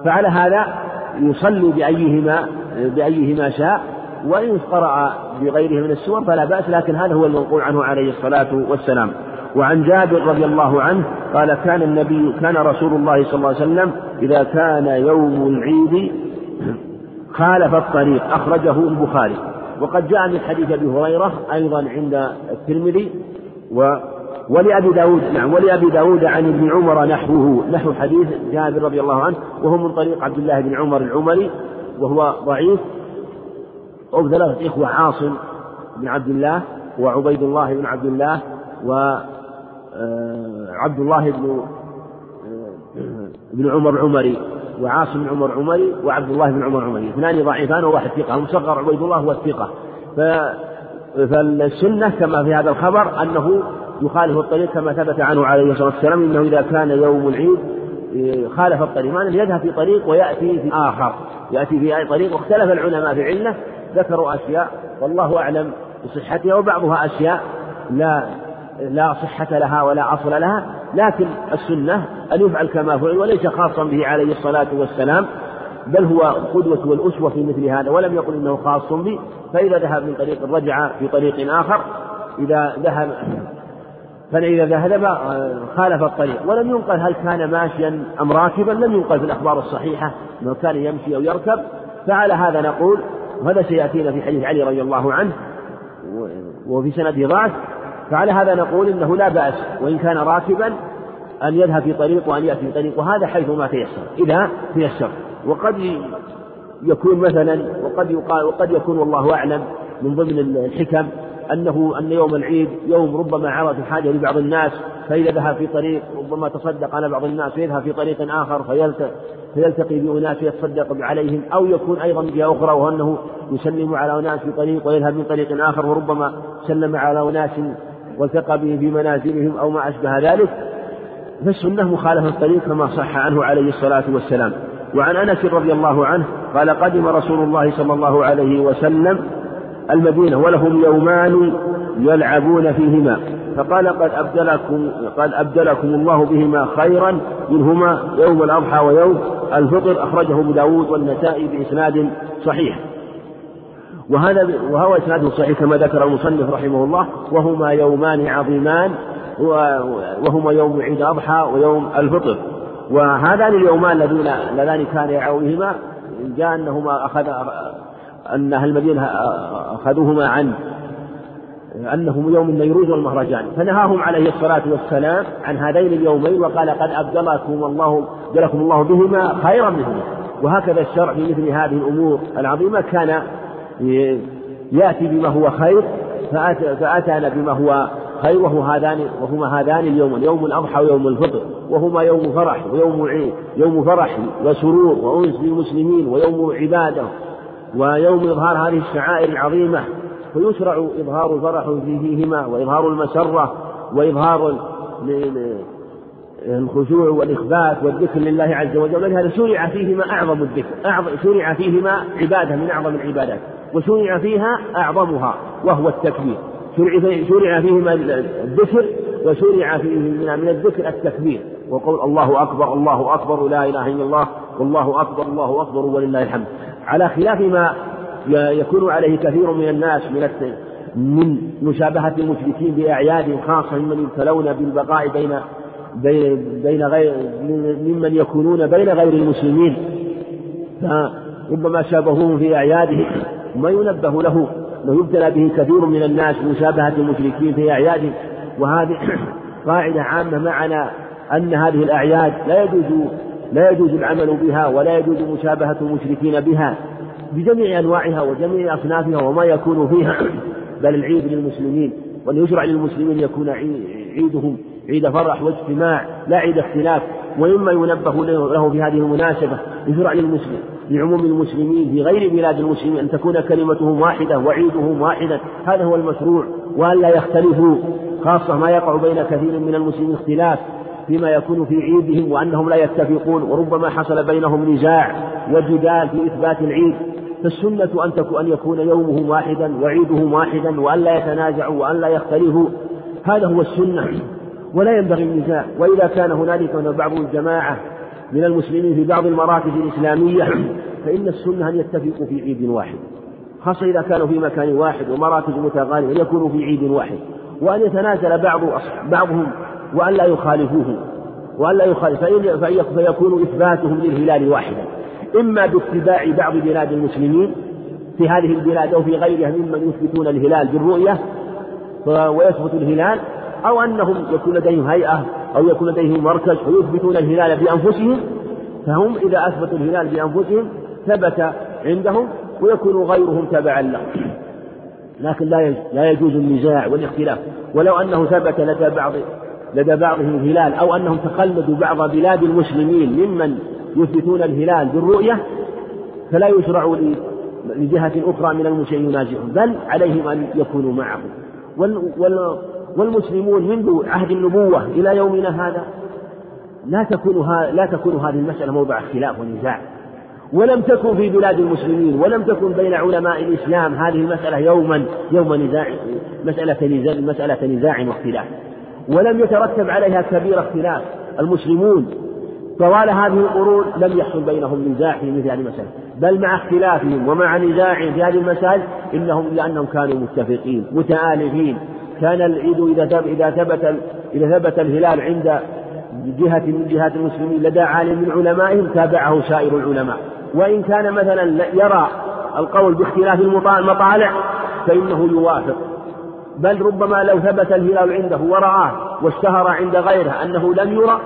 فعلى هذا يصلي بأيهما بأيهما شاء. وإن قرأ بغيره من السور فلا بأس لكن هذا هو المنقول عنه عليه الصلاة والسلام. وعن جابر رضي الله عنه قال كان النبي كان رسول الله صلى الله عليه وسلم إذا كان يوم العيد خالف الطريق أخرجه البخاري. وقد جاء من حديث أبي هريرة أيضا عند الترمذي و ولأبي داود نعم ولأبي داود عن ابن عمر نحوه نحو حديث جابر رضي الله عنه وهو من طريق عبد الله بن عمر العمري وهو ضعيف. أو ثلاثة إخوة عاصم بن عبد الله وعبيد الله بن عبد الله وعبد آه، الله بن آه، بن عمر عمري وعاصم بن عمر عمري وعبد الله بن عمر عمري. اثنان ضعيفان وواحد ثقة. المصغر عبيد الله هو الثقة. فالسنة كما في هذا الخبر أنه يخالف الطريق كما ثبت عنه عليه الصلاة والسلام إنه إذا كان يوم العيد خالف الطريق. ما يذهب في طريق ويأتي في آخر. يأتي في أي طريق. واختلف العلماء في علة ذكروا أشياء والله أعلم بصحتها وبعضها أشياء لا لا صحة لها ولا أصل لها لكن السنة أن يفعل كما فعل وليس خاصا به عليه الصلاة والسلام بل هو القدوة والأسوة في مثل هذا ولم يقل إنه خاص به فإذا ذهب من طريق رجع في طريق آخر إذا ذهب فإذا ذهب خالف الطريق. ولم ينقل هل كان ماشيا أم راكبا لم ينقل في الأخبار الصحيحة أنه كان يمشي أو يركب. فعلى هذا نقول وهذا سيأتينا في حديث علي رضي الله عنه وفي سند ضعف. فعلى هذا نقول إنه لا بأس وإن كان راكبا أن يذهب في طريق وأن يأتي في طريق وهذا حيث ما تيسر. إذا تيسر. وقد يكون مثلا وقد يقال وقد يكون والله أعلم من ضمن الحكم أنه أن يوم العيد يوم ربما عرض الحاجة لبعض الناس فإذا ذهب في طريق ربما تصدق على بعض الناس فيذهب في طريق آخر فيلتقي بأناس يتصدق عليهم أو يكون أيضا جهة أخرى وهو أنه يسلم على أناس في طريق ويذهب من طريق آخر وربما سلم على أناس والتقى بهم في منازلهم أو ما أشبه ذلك فالسنة مخالفة الطريق كما صح عنه عليه الصلاة والسلام. وعن أنس رضي الله عنه قال قدم رسول الله صلى الله عليه وسلم المدينة ولهم يومان يلعبون فيهما فقال قد أبدلكم قد أبدلكم الله بهما خيرا منهما يوم الأضحى ويوم الفطر. أخرجه أبو داود والنسائي بإسناد صحيح. وهذا وهو إسناده صحيح كما ذكر المصنف رحمه الله وهما يومان عظيمان وهما يوم عيد الأضحى ويوم الفطر. وهذان اليومان اللذان كان يعويهما جاء أنهما أخذ أن أهل المدينة أخذوهما عن أنهم يوم النيروز والمهرجان. فنهاهم عليه الصلاة والسلام عن هذين اليومين وقال قد أبدلكم الله أبدلكم الله بهما خيرا منهما. وهكذا الشرع في مثل هذه الأمور العظيمة كان يأتي بما هو خير فأتانا بما هو خير وهو هذان وهما هذان اليوم يوم الأضحى ويوم الفطر وهما يوم فرح ويوم عيد يوم فرح وسرور وأنس للمسلمين ويوم عبادة ويوم إظهار هذه الشعائر العظيمة فيشرع إظهار الفرح فيهما وإظهار المسرة وإظهار الخشوع والإخبات والذكر لله عز وجل ولهذا شرع فيهما أعظم الذكر أعظم شرع فيهما عبادة من أعظم العبادات. وشرع فيها أعظمها وهو التكبير. شرع شرع فيهما الذكر وشرع فيه من الذكر التكبير. وقول الله أكبر الله أكبر لا إله إلا الله والله أكبر الله أكبر ولله الحمد. على خلاف ما يكون عليه كثير من الناس من من مشابهة المشركين بأعياد خاصة ممن يبتلون بالبقاء بين بين غير ممن يكونون بين غير المسلمين. فربما شابهوهم في أعيادهم. ما ينبه له انه يبتلى به كثير من الناس مشابهة المشركين في أعيادهم وهذه قاعدة عامة معنا أن هذه الأعياد لا يجوز لا يجوز العمل بها ولا يجوز مشابهة المشركين بها بجميع أنواعها وجميع أصنافها وما يكون فيها. بل العيد للمسلمين وأن يشرع للمسلمين يكون عيدهم عيد فرح واجتماع لا عيد اختلاف. ومما ينبه له في هذه المناسبة يشرع للمسلم لعموم المسلمين في غير بلاد المسلمين أن تكون كلمتهم واحدة وعيدهم واحدا هذا هو المشروع. وألا يختلفوا خاصة ما يقع بين كثير من المسلمين اختلاف فيما يكون في عيدهم وأنهم لا يتفقون وربما حصل بينهم نزاع وجدال في إثبات العيد. فالسنة أن أن يكون يومهم واحدا وعيدهم واحدا وأن لا يتنازعوا وأن لا يختلفوا. هذا هو السنة. ولا ينبغي النزاع. وإذا كان هنالك بعض الجماعة من المسلمين في بعض المراكز الإسلامية فإن السنة أن يتفقوا في عيد واحد خاصة إذا كانوا في مكان واحد ومراكز متغالية أن يكونوا في عيد واحد وأن يتنازل بعض بعضهم وأن لا يخالفوه وأن لا يخالف فيكون إثباتهم للهلال واحدا. إما باتباع بعض بلاد المسلمين في هذه البلاد أو في غيرها ممن يثبتون الهلال بالرؤية ويثبت الهلال أو أنهم يكون لديهم هيئة أو يكون لديهم مركز ويثبتون الهلال بأنفسهم فهم إذا أثبتوا الهلال بأنفسهم ثبت عندهم ويكون غيرهم تبعا له لكن لا لا يجوز النزاع والاختلاف. ولو أنه ثبت لدى بعض لدى بعضهم الهلال أو أنهم تقلدوا بعض بلاد المسلمين ممن يثبتون الهلال بالرؤية فلا يشرع لجهة أخرى من المسلمين ينازعهم بل عليهم أن يكونوا معهم. والمسلمون منذ عهد النبوة إلى يومنا هذا لا تكون لا تكون هذه المسألة موضع خلاف ونزاع. ولم تكن في بلاد المسلمين ولم تكن بين علماء الإسلام هذه المسألة يوما يوم نزاع مسألة نزاع مسألة نزاع واختلاف. ولم يترتب عليها كبير اختلاف المسلمون. طوال هذه القرون لم يحصل بينهم نزاع في مثل هذه المسألة. بل مع اختلافهم ومع نزاعهم في هذه المسائل إنهم لأنهم كانوا متفقين متآلفين كان العيد إذا ثبت إذا ثبت إذا ثبت الهلال عند جهة من جهات المسلمين لدى عالم من علمائهم تابعه سائر العلماء. وإن كان مثلا يرى القول باختلاف المطالع فإنه يوافق. بل ربما لو ثبت الهلال عنده ورآه واشتهر عند غيره أنه لم يرى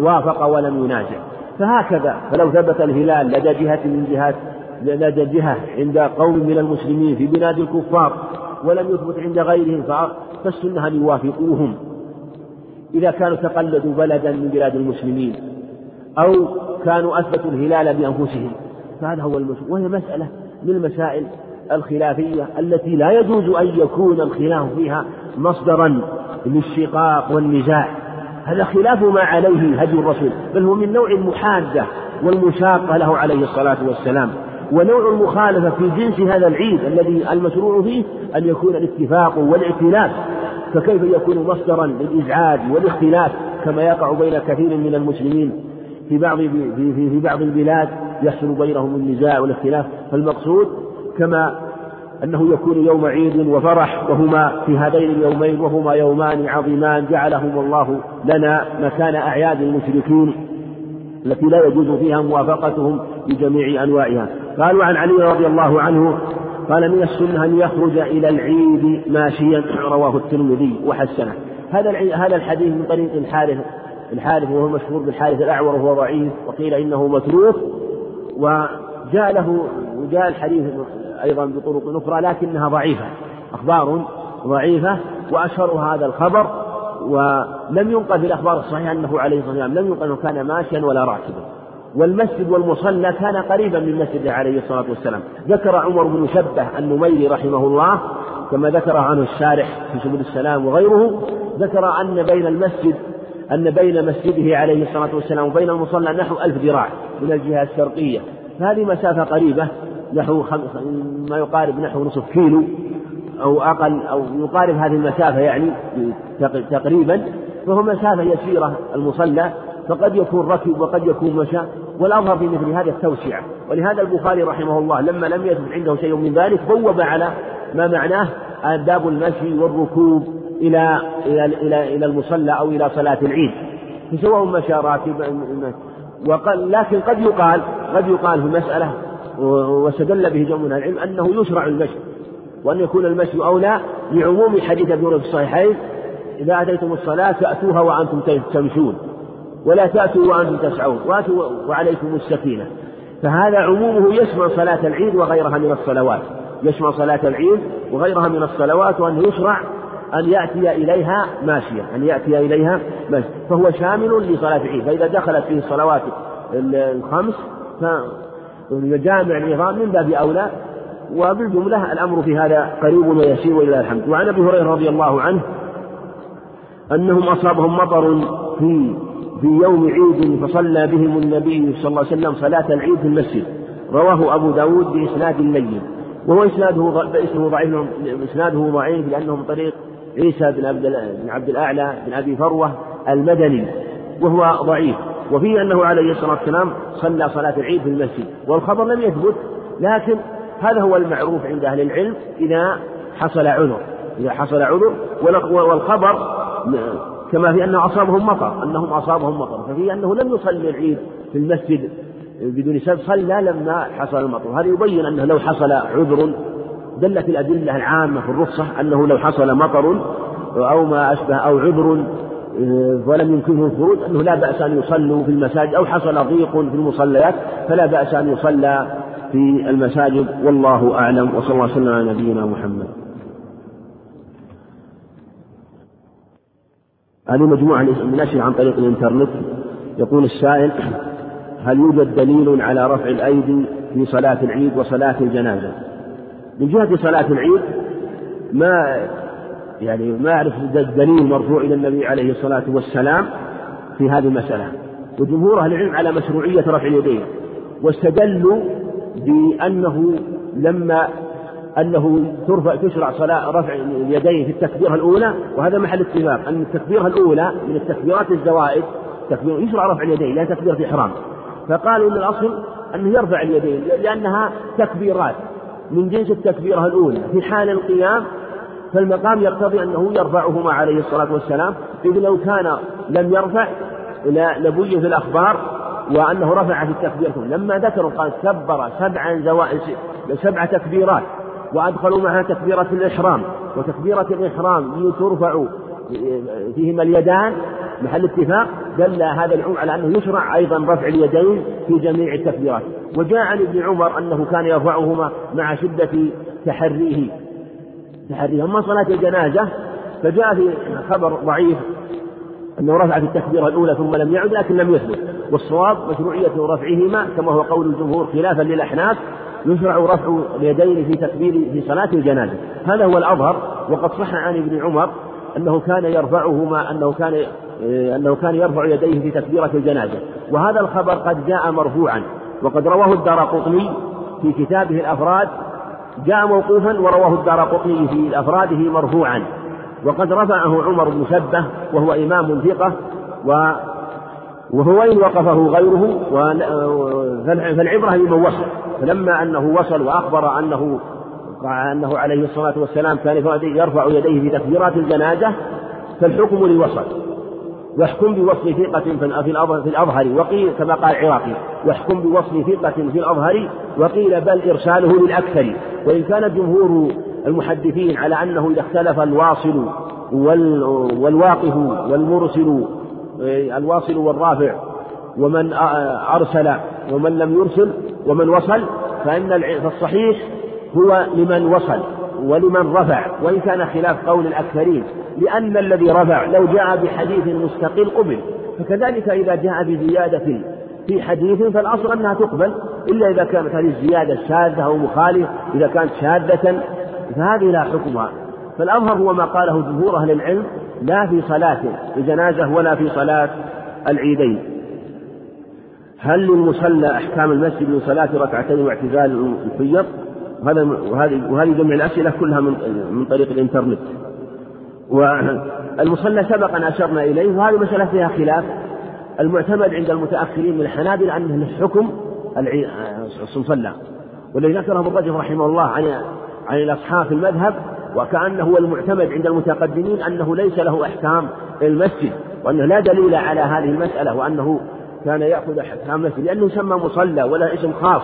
وافق ولم ينازع فهكذا فلو ثبت الهلال لدى جهة من جهات لدى جهة عند قوم من المسلمين في بلاد الكفار ولم يثبت عند غيرهم فالسنة أن يوافقوهم. إذا كانوا تقلدوا بلدا من بلاد المسلمين أو كانوا أثبتوا الهلال بأنفسهم فهذا هو المسلم وهي مسألة من المسائل الخلافية التي لا يجوز أن يكون الخلاف فيها مصدرا للشقاق والنزاع. هذا خلاف ما عليه هدي الرسول بل هو من نوع المحادة والمشاقة له عليه الصلاة والسلام. ونوع المخالفة في جنس هذا العيد الذي المشروع فيه أن يكون الاتفاق والائتلاف فكيف يكون مصدرا للإزعاج والاختلاف كما يقع بين كثير من المسلمين؟ في بعض في, في, في بعض البلاد يحصل بينهم النزاع والاختلاف فالمقصود كما أنه يكون يوم عيد وفرح وهما في هذين اليومين وهما يومان عظيمان جعلهم الله لنا مكان أعياد المشركين التي لا يجوز فيها موافقتهم بجميع أنواعها. قالوا عن علي رضي الله عنه قال من السنة أن يخرج إلى العيد ماشيا رواه الترمذي وحسنه. هذا هذا الحديث من طريق الحارث الحارث وهو مشهور بالحارث الأعور وهو ضعيف وقيل إنه متروك وجاء له وجاء الحديث أيضا بطرق أخرى لكنها ضعيفة. أخبار ضعيفة وأشهر هذا الخبر ولم ينقل في الأخبار الصحيحة أنه عليه الصلاة والسلام لم ينقل كان ماشيا ولا راكبا. والمسجد والمصلى كان قريبا من مسجده عليه الصلاة والسلام. ذكر عمر بن شبه النميري رحمه الله كما ذكر عنه الشارح في سبل السلام وغيره ذكر أن بين المسجد أن بين مسجده عليه الصلاة والسلام وبين المصلى نحو ألف ذراع من الجهة الشرقية. فهذه مسافة قريبة نحو ما يقارب نحو نصف كيلو أو أقل أو يقارب هذه المسافة يعني تقريبا فهو مسافة يسيرة المصلى فقد يكون ركب وقد يكون مشى. والأظهر في مثل هذا التوسعة. ولهذا البخاري رحمه الله لما لم يثبت عنده شيء من ذلك بوب على ما معناه آداب المشي والركوب إلى إلى إلى إلى المصلى أو إلى صلاة العيد. فسواء مشى راكبا وقال لكن قد يقال قد يقال في مسألة واستدل به جمع من العلم أنه يشرع المشي وأن يكون المشي أولى لعموم حديث أبي في الصحيحين إذا أتيتم الصلاة فأتوها وأنتم تمشون. ولا تأتوا وأنتم تسعون وأتوا وعليكم السكينة. فهذا عمومه يشمل صلاة العيد وغيرها من الصلوات. يشمل صلاة العيد وغيرها من الصلوات وأنه يشرع أن يأتي إليها ماشيا أن يأتي إليها ماشيا فهو شامل لصلاة العيد. فإذا دخلت فيه الصلوات الخمس فجامع النظام من باب أولى. وبالجملة الأمر في هذا قريب ويسير ولله الحمد. وعن أبي هريرة رضي الله عنه أنهم أصابهم مطر في في يوم عيد فصلى بهم النبي صلى الله عليه وسلم صلاة العيد في المسجد. رواه أبو داود بإسناد لين وهو إسناده اسمه ضعيف إسناده ضعيف لأنه من طريق عيسى بن عبد بن عبد الأعلى بن أبي فروة المدني. وهو ضعيف. وفيه أنه عليه الصلاة والسلام صلى صلاة العيد في المسجد. والخبر لم يثبت لكن هذا هو المعروف عند أهل العلم إذا حصل عذر. إذا حصل عذر والخبر كما في أنه أصابهم مطر أنهم أصابهم مطر. ففي أنه لم يصلي العيد في المسجد بدون سبب صلى لما حصل المطر. هذا يبين أنه لو حصل عذر دلت الأدلة العامة في الرخصة أنه لو حصل مطر أو ما أشبه أو عذر ولم يمكنه الخروج أنه لا بأس أن يصلوا في المساجد. أو حصل ضيق في المصليات فلا بأس أن يصلى في المساجد. والله أعلم وصلى الله وسلم على نبينا محمد. هذه مجموعة نشر عن طريق الإنترنت. يقول السائل هل يوجد دليل على رفع الأيدي في صلاة العيد وصلاة الجنازة؟ من جهة صلاة العيد ما يعني ما أعرف دليل مرفوع إلى النبي عليه الصلاة والسلام في هذه المسألة. وجمهور أهل العلم على مشروعية رفع اليدين واستدلوا بأنه لما أنه ترفع تشرع صلاة رفع اليدين في التكبيرة الأولى وهذا محل اتفاق أن التكبيرة الأولى من التكبيرات الزوائد تكبير يشرع رفع اليدين لا تكبيرة إحرام. فقالوا أن الأصل أنه يرفع اليدين لأنها تكبيرات. من جنس التكبيرة الأولى في حال القيام فالمقام يقتضي أنه يرفعهما عليه الصلاة والسلام. إذ لو كان لم يرفع لبين في الأخبار وأنه رفع في التكبيرة لما ذكروا قال كبر سبعا زوائد سبع تكبيرات وأدخلوا معها تكبيرة الإحرام. وتكبيرة الإحرام ترفع فيهما اليدان محل اتفاق دل هذا العمر على أنه يشرع أيضا رفع اليدين في جميع التكبيرات. وجاء عن ابن عمر أنه كان يرفعهما مع شدة تحريه. تحريها أما صلاة الجنازة فجاء في خبر ضعيف أنه رفع في التكبيرة الأولى ثم لم يعد لكن لم يثبت. والصواب مشروعية رفعهما كما هو قول الجمهور خلافا للأحناف يشرع رفع اليدين في تكبير في صلاة الجنازة. هذا هو الأظهر وقد صح عن ابن عمر أنه كان يرفعهما أنه كان أنه كان يرفع يديه في تكبيرة الجنازة. وهذا الخبر قد جاء مرفوعا. وقد رواه الدار قطني في كتابه الأفراد جاء موقوفا ورواه الدار قطني في أفراده مرفوعا. وقد رفعه عمر بن شبه وهو إمام ثقة و وهو إن وقفه غيره فالعبرة بمن وصل. فلما أنه وصل وأخبر أنه أنه عليه الصلاة والسلام كان يرفع يديه في تكبيرات الجنازة فالحكم لوصل. واحكم بوصل ثقة في الأظهر وقيل كما قال العراقي واحكم بوصل ثقة في الأظهر وقيل بل إرساله للأكثر. وإن كان جمهور المحدثين على أنه إذا اختلف الواصل والواقف والمرسل الواصل والرافع ومن أرسل ومن لم يرسل ومن وصل فإن فالصحيح هو لمن وصل ولمن رفع وإن كان خلاف قول الأكثرين لأن الذي رفع لو جاء بحديث مستقل قبل فكذلك إذا جاء بزيادة في حديث فالأصل أنها تقبل إلا إذا كانت هذه الزيادة شاذة أو مخالفة إذا كانت شاذة فهذه لا حكمها. فالأظهر هو ما قاله جمهور أهل العلم لا في صلاة الجنازة ولا في صلاة العيدين. هل للمصلى أحكام المسجد من صلاة ركعتين واعتزال الفيض وهذا وهذه وهذه جميع الأسئلة كلها من من طريق الإنترنت. والمصلى سبق أن أشرنا إليه وهذه مسألة فيها خلاف. المعتمد عند المتأخرين من الحنابلة أنه حكم المصلى والذي ذكره ابن رجب رحمه الله عن عن الأصحاب المذهب وكأنه هو المعتمد عند المتقدمين أنه ليس له أحكام المسجد وأنه لا دليل على هذه المسألة وأنه كان يأخذ أحكام المسجد لأنه يسمى مصلى ولا اسم خاص.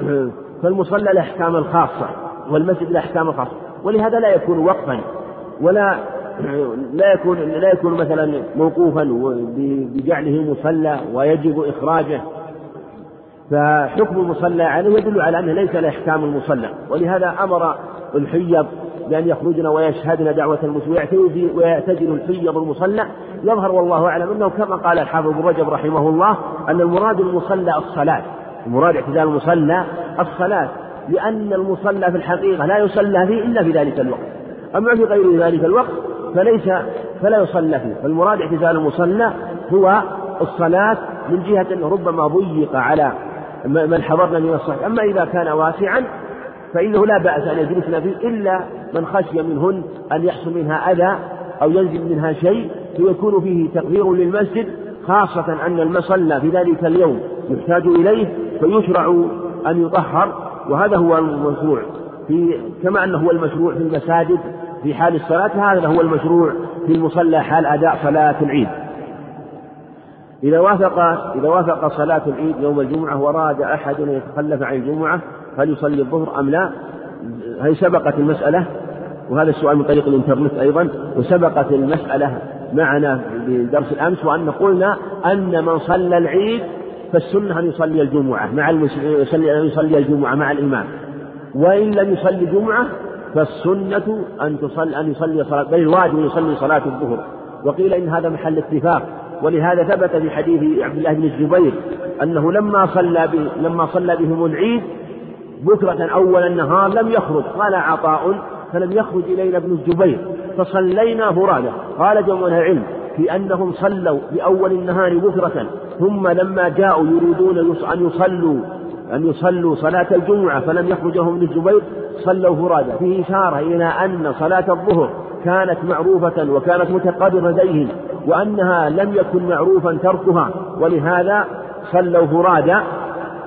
فالمصلى له أحكام الخاصة والمسجد له أحكام الخاصة ولهذا لا يكون وقفا ولا لا يكون لا يكون مثلا موقوفا بجعله مصلى ويجب إخراجه. فحكم المصلى عليه يدل على أنه ليس له أحكام المصلى ولهذا أمر الحيض بأن يخرجن ويشهدن دعوة المسلم ويعتزل الحيض المصلى. يظهر والله أعلم أنه كما قال الحافظ ابن رجب رحمه الله أن المراد المصلى الصلاة. المراد اعتزال المصلى الصلاة لأن المصلى في الحقيقة لا يصلى فيه إلا في ذلك الوقت. أما في غير ذلك الوقت فليس فلا يصلى فيه. فالمراد اعتزال المصلى هو الصلاة من جهة أنه ربما ضيق على من حضرنا من الصحيح أما إذا كان واسعا فإنه لا بأس أن يجلسن فيه إلا من خشي منهن أن يحصل منها أذى أو ينزل منها شيء فيكون فيه تقدير للمسجد خاصة أن المصلى في ذلك اليوم يحتاج إليه فيشرع أن يطهر وهذا هو المشروع في كما أنه هو المشروع في المساجد في حال الصلاة هذا هو المشروع في المصلى حال أداء صلاة العيد. إذا وافق إذا وافق صلاة العيد يوم الجمعة وراد أحد أن يتخلف عن الجمعة هل يصلي الظهر أم لا؟ هي سبقت المسألة؟ وهذا السؤال من طريق الإنترنت أيضا. وسبقت المسألة معنا بدرس الأمس وأن قلنا أن من صلى العيد فالسنة أن يصلي الجمعة مع يصلي أن يصلي الجمعة مع الإمام. وإن لم يصلي الجمعة فالسنة أن تصلي أن يصلي صلاة بل الواجب أن يصلي صلاة الظهر. وقيل إن هذا محل اتفاق. ولهذا ثبت في حديث عبد الله بن الزبير أنه لما صلى به لما صلى بهم العيد بكرة أول النهار لم يخرج قال عطاء فلم يخرج إلينا ابن الزبير فصلينا فرادى قال جمع العلم في أنهم صلوا بأول النهار بكرة ثم لما جاءوا يريدون أن يصلوا أن يصلوا صلاة الجمعة فلم يخرجهم ابن الزبير صلوا فرادى فيه إشارة إلى أن صلاة الظهر كانت معروفة وكانت متقررة لديهم وأنها لم يكن معروفا تركها ولهذا صلوا فرادى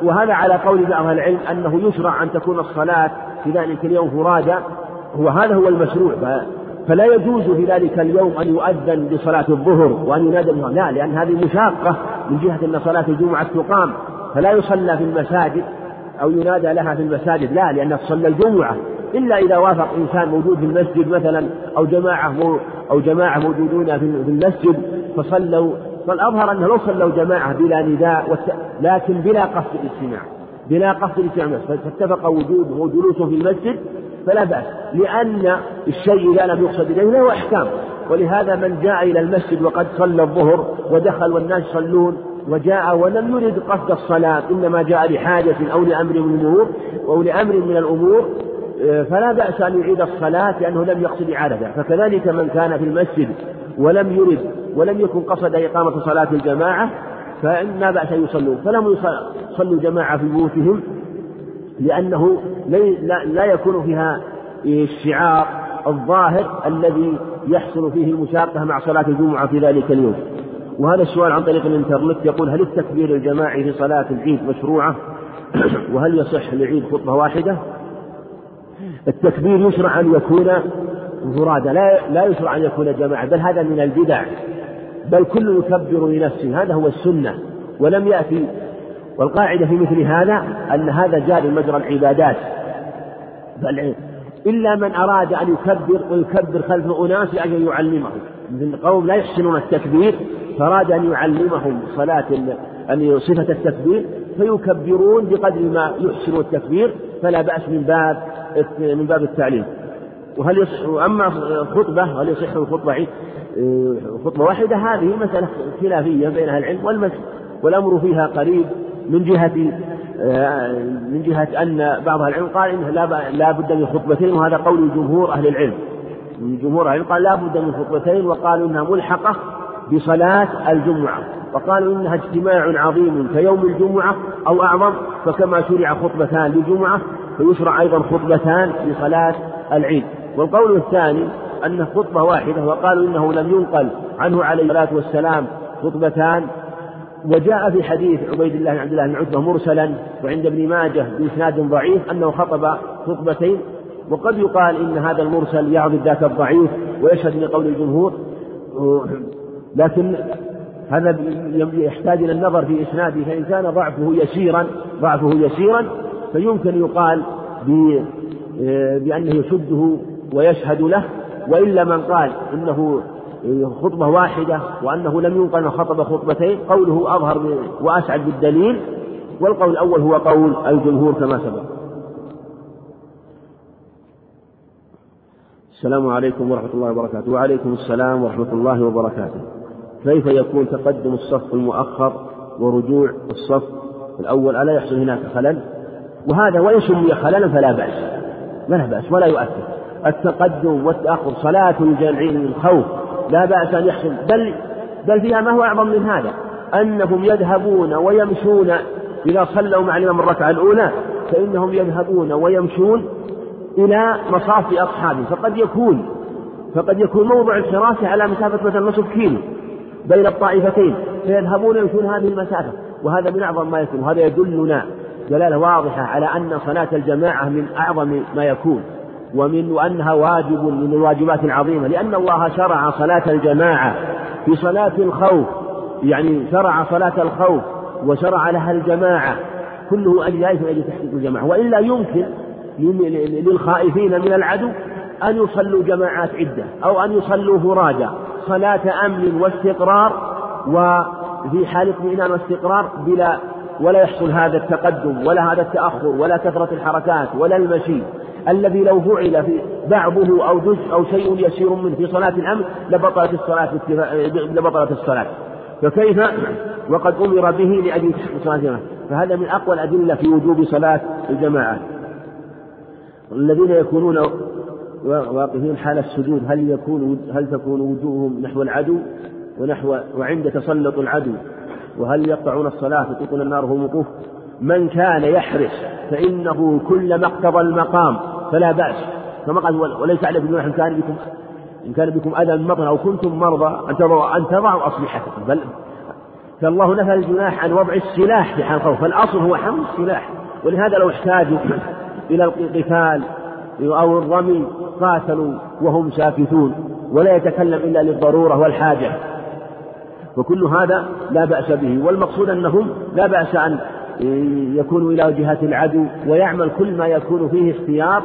وهذا على قول بعض العلم أنه يشرع أن تكون الصلاة في ذلك اليوم فرادى وهذا هو المشروع. فلا يجوز في ذلك اليوم أن يؤذن بصلاة الظهر وأن ينادى لا لأن هذه مشاقة من جهة أن صلاة الجمعة تقام. فلا يصلى في المساجد أو ينادى لها في المساجد. لا لأن تصلى الجمعة. إلا إذا وافق إنسان موجود في المسجد مثلا أو جماعة أو جماعة موجودون في المسجد فصلوا فالأظهر أنه لو صلوا جماعة بلا نداء لكن بلا قصد الاجتماع. بلا قصد الاجتماع. فاتفق وجود وجلوسهم في المسجد فلا بأس. لأن الشيء إذا لم يقصد إليه له أحكام. ولهذا من جاء إلى المسجد وقد صلى الظهر ودخل والناس يصلون وجاء ولم يرد قصد الصلاة إنما جاء لحاجة أو لأمر من الأمور أو لأمر من الأمور فلا بأس أن يعيد الصلاة لأنه لم يقصد إعادتها فكذلك من كان في المسجد ولم يرد ولم يكن قصد إقامة صلاة الجماعة فإن بأس أن يصلوا فلم يصلوا جماعة في بيوتهم لأنه لا يكون فيها الشعار الظاهر الذي يحصل فيه المشاقة مع صلاة الجمعة في ذلك اليوم. وهذا السؤال عن طريق الإنترنت يقول هل التكبير الجماعي في صلاة العيد مشروعة؟ وهل يصح للعيد خطبة واحدة؟ التكبير يشرع أن يكون فرادى لا لا يشرع أن يكون جماعة بل هذا من البدع. بل كل يكبر لنفسه هذا هو السنة ولم يأتي. والقاعدة في مثل هذا أن هذا جاري مجرى العبادات. بل إلا من أراد أن يكبر ويكبر خلف أناس لأجل يعلمهم. من قوم لا يحسنون التكبير فأراد أن يعلمهم صلاة أن صفة التكبير فيكبرون بقدر ما يحسن التكبير فلا بأس من باب من باب التعليم. وهل يصح أما خطبة هل يصح الخطبة؟ خطبة واحدة. هذه مسألة خلافية بين أهل العلم والمس والأمر فيها قريب من جهة من جهة أن بعض أهل العلم قال إنه لا بد من خطبتين وهذا قول جمهور أهل العلم. جمهور أهل العلم قال لا بد من خطبتين وقالوا إنها ملحقة بصلاة الجمعة وقالوا إنها اجتماع عظيم كيوم الجمعة أو أعظم فكما شرع خطبتان للجمعة فيشرع أيضا خطبتان لصلاة العيد. والقول الثاني أن خطبة واحدة وقالوا إنه لم ينقل عنه عليه الصلاة والسلام خطبتان. وجاء في حديث عبيد الله بن عبد الله بن عتبة مرسلا وعند ابن ماجه بإسناد ضعيف أنه خطب خطبتين. وقد يقال إن هذا المرسل يعضد ذاك الضعيف ويشهد لقول الجمهور لكن هذا يحتاج إلى النظر في إسناده. فإن كان ضعفه يسيرا ضعفه يسيرا فيمكن يقال بأنه يشده ويشهد له وإلا من قال إنه خطبة واحدة وأنه لم ينقل أنه خطب خطبتين قوله أظهر وأسعد بالدليل والقول الأول هو قول الجمهور كما سبق. السلام عليكم ورحمة الله وبركاته. وعليكم السلام ورحمة الله وبركاته. كيف يكون تقدم الصف المؤخر ورجوع الصف الأول؟ ألا يحصل هناك خلل؟ وهذا وإن سمي خللا فلا بأس. لا بأس ولا يؤثر. التقدم والتأخر صلاة الجمعين الخوف لا بأس أن يحصل. بل بل فيها ما هو أعظم من هذا أنهم يذهبون ويمشون. إذا صلوا مع الإمام الركعة الأولى فإنهم يذهبون ويمشون إلى مصاف أصحابه. فقد يكون فقد يكون موضع الحراسة على مسافة مثلا نصف كيلو بين الطائفتين فيذهبون يمشون هذه المسافة. وهذا من أعظم ما يكون وهذا يدلنا دلالة واضحة على أن صلاة الجماعة من أعظم ما يكون. ومن وأنها واجب من الواجبات العظيمة لأن الله شرع صلاة الجماعة في صلاة الخوف يعني شرع صلاة الخوف وشرع لها الجماعة كله أجل ذلك من أجل تحقيق الجماعة وإلا يمكن للخائفين من العدو أن يصلوا جماعات عدة أو أن يصلوا فرادى صلاة أمن واستقرار وفي حال اطمئنان واستقرار بلا ولا يحصل هذا التقدم ولا هذا التأخر ولا كثرة الحركات ولا المشي. الذي لو فعل في بعضه أو جزء أو شيء يسير منه في صلاة الأمر لبطلت الصلاة لبطلت الصلاة. فكيف؟ وقد أمر به لأجل صلاة الجماعة. فهذا من أقوى الأدلة في وجوب صلاة الجماعة. الذين يكونون واقفين حال السجود هل يكون هل تكون وجوههم نحو العدو ونحو وعند تسلط العدو؟ وهل يقطعون الصلاة وتكون النار هم وقوف من كان يحرص فإنه كلما اقتضى المقام فلا بأس. كما قال وليس على ابن إن كان بكم إن كان بكم أذى من مطر أو كنتم مرضى أن تضعوا أن تضعوا أصلحتكم. بل فالله نفى الجناح عن وضع السلاح في حال الخوف فالأصل هو حمل السلاح. ولهذا لو احتاجوا إلى القتال أو الرمي قاتلوا وهم ساكتون. ولا يتكلم إلا للضرورة والحاجة. وكل هذا لا بأس به. والمقصود أنهم لا بأس أن يكونوا إلى جهة العدو ويعمل كل ما يكون فيه اختيار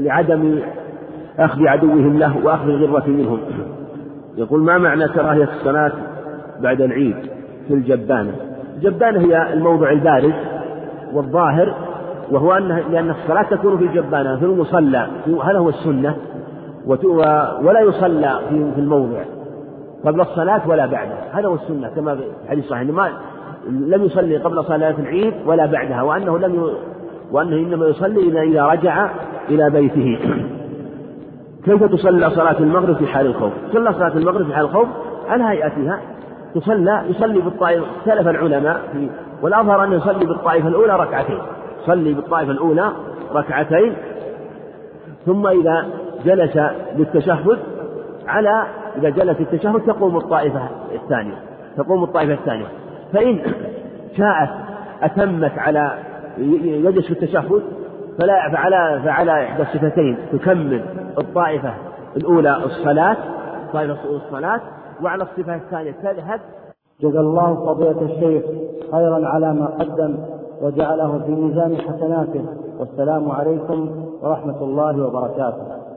لعدم أخذ عدوهم له وأخذ الغرة منهم. يقول ما معنى كراهية الصلاة بعد العيد في الجبانة؟ الجبانة هي الموضع البارز والظاهر وهو أن لأن الصلاة تكون في الجبانة في المصلى هذا هو السنة؟ ولا يصلى في الموضع. قبل الصلاة ولا بعدها. هذا هو السنة كما في الحديث الصحيح. ما لم يصلي قبل صلاة العيد ولا بعدها وأنه لم ي... وأنه إنما يصلي إذا رجع إلى بيته. كيف تصلى صلاة المغرب في حال الخوف؟ تصلى صلاة المغرب في حال الخوف على هيئتها. تصلى يصلي بالطائفة اختلف العلماء في والأظهر أن يصلي بالطائفة الأولى ركعتين. يصلي بالطائفة الأولى ركعتين. ثم إذا جلس للتشهد على إذا جلس التشهد تقوم الطائفة الثانية تقوم الطائفة الثانية. فإن شاءت أتمت على يجلس في التشهد فلا فعلى فعلى إحدى الصفتين تكمل الطائفة الأولى الصلاة طائفة الصلاة وعلى الصفة الثانية تذهب. جزا الله فضيلة الشيخ خيرا على ما قدم وجعله في ميزان حسناته. والسلام عليكم ورحمة الله وبركاته.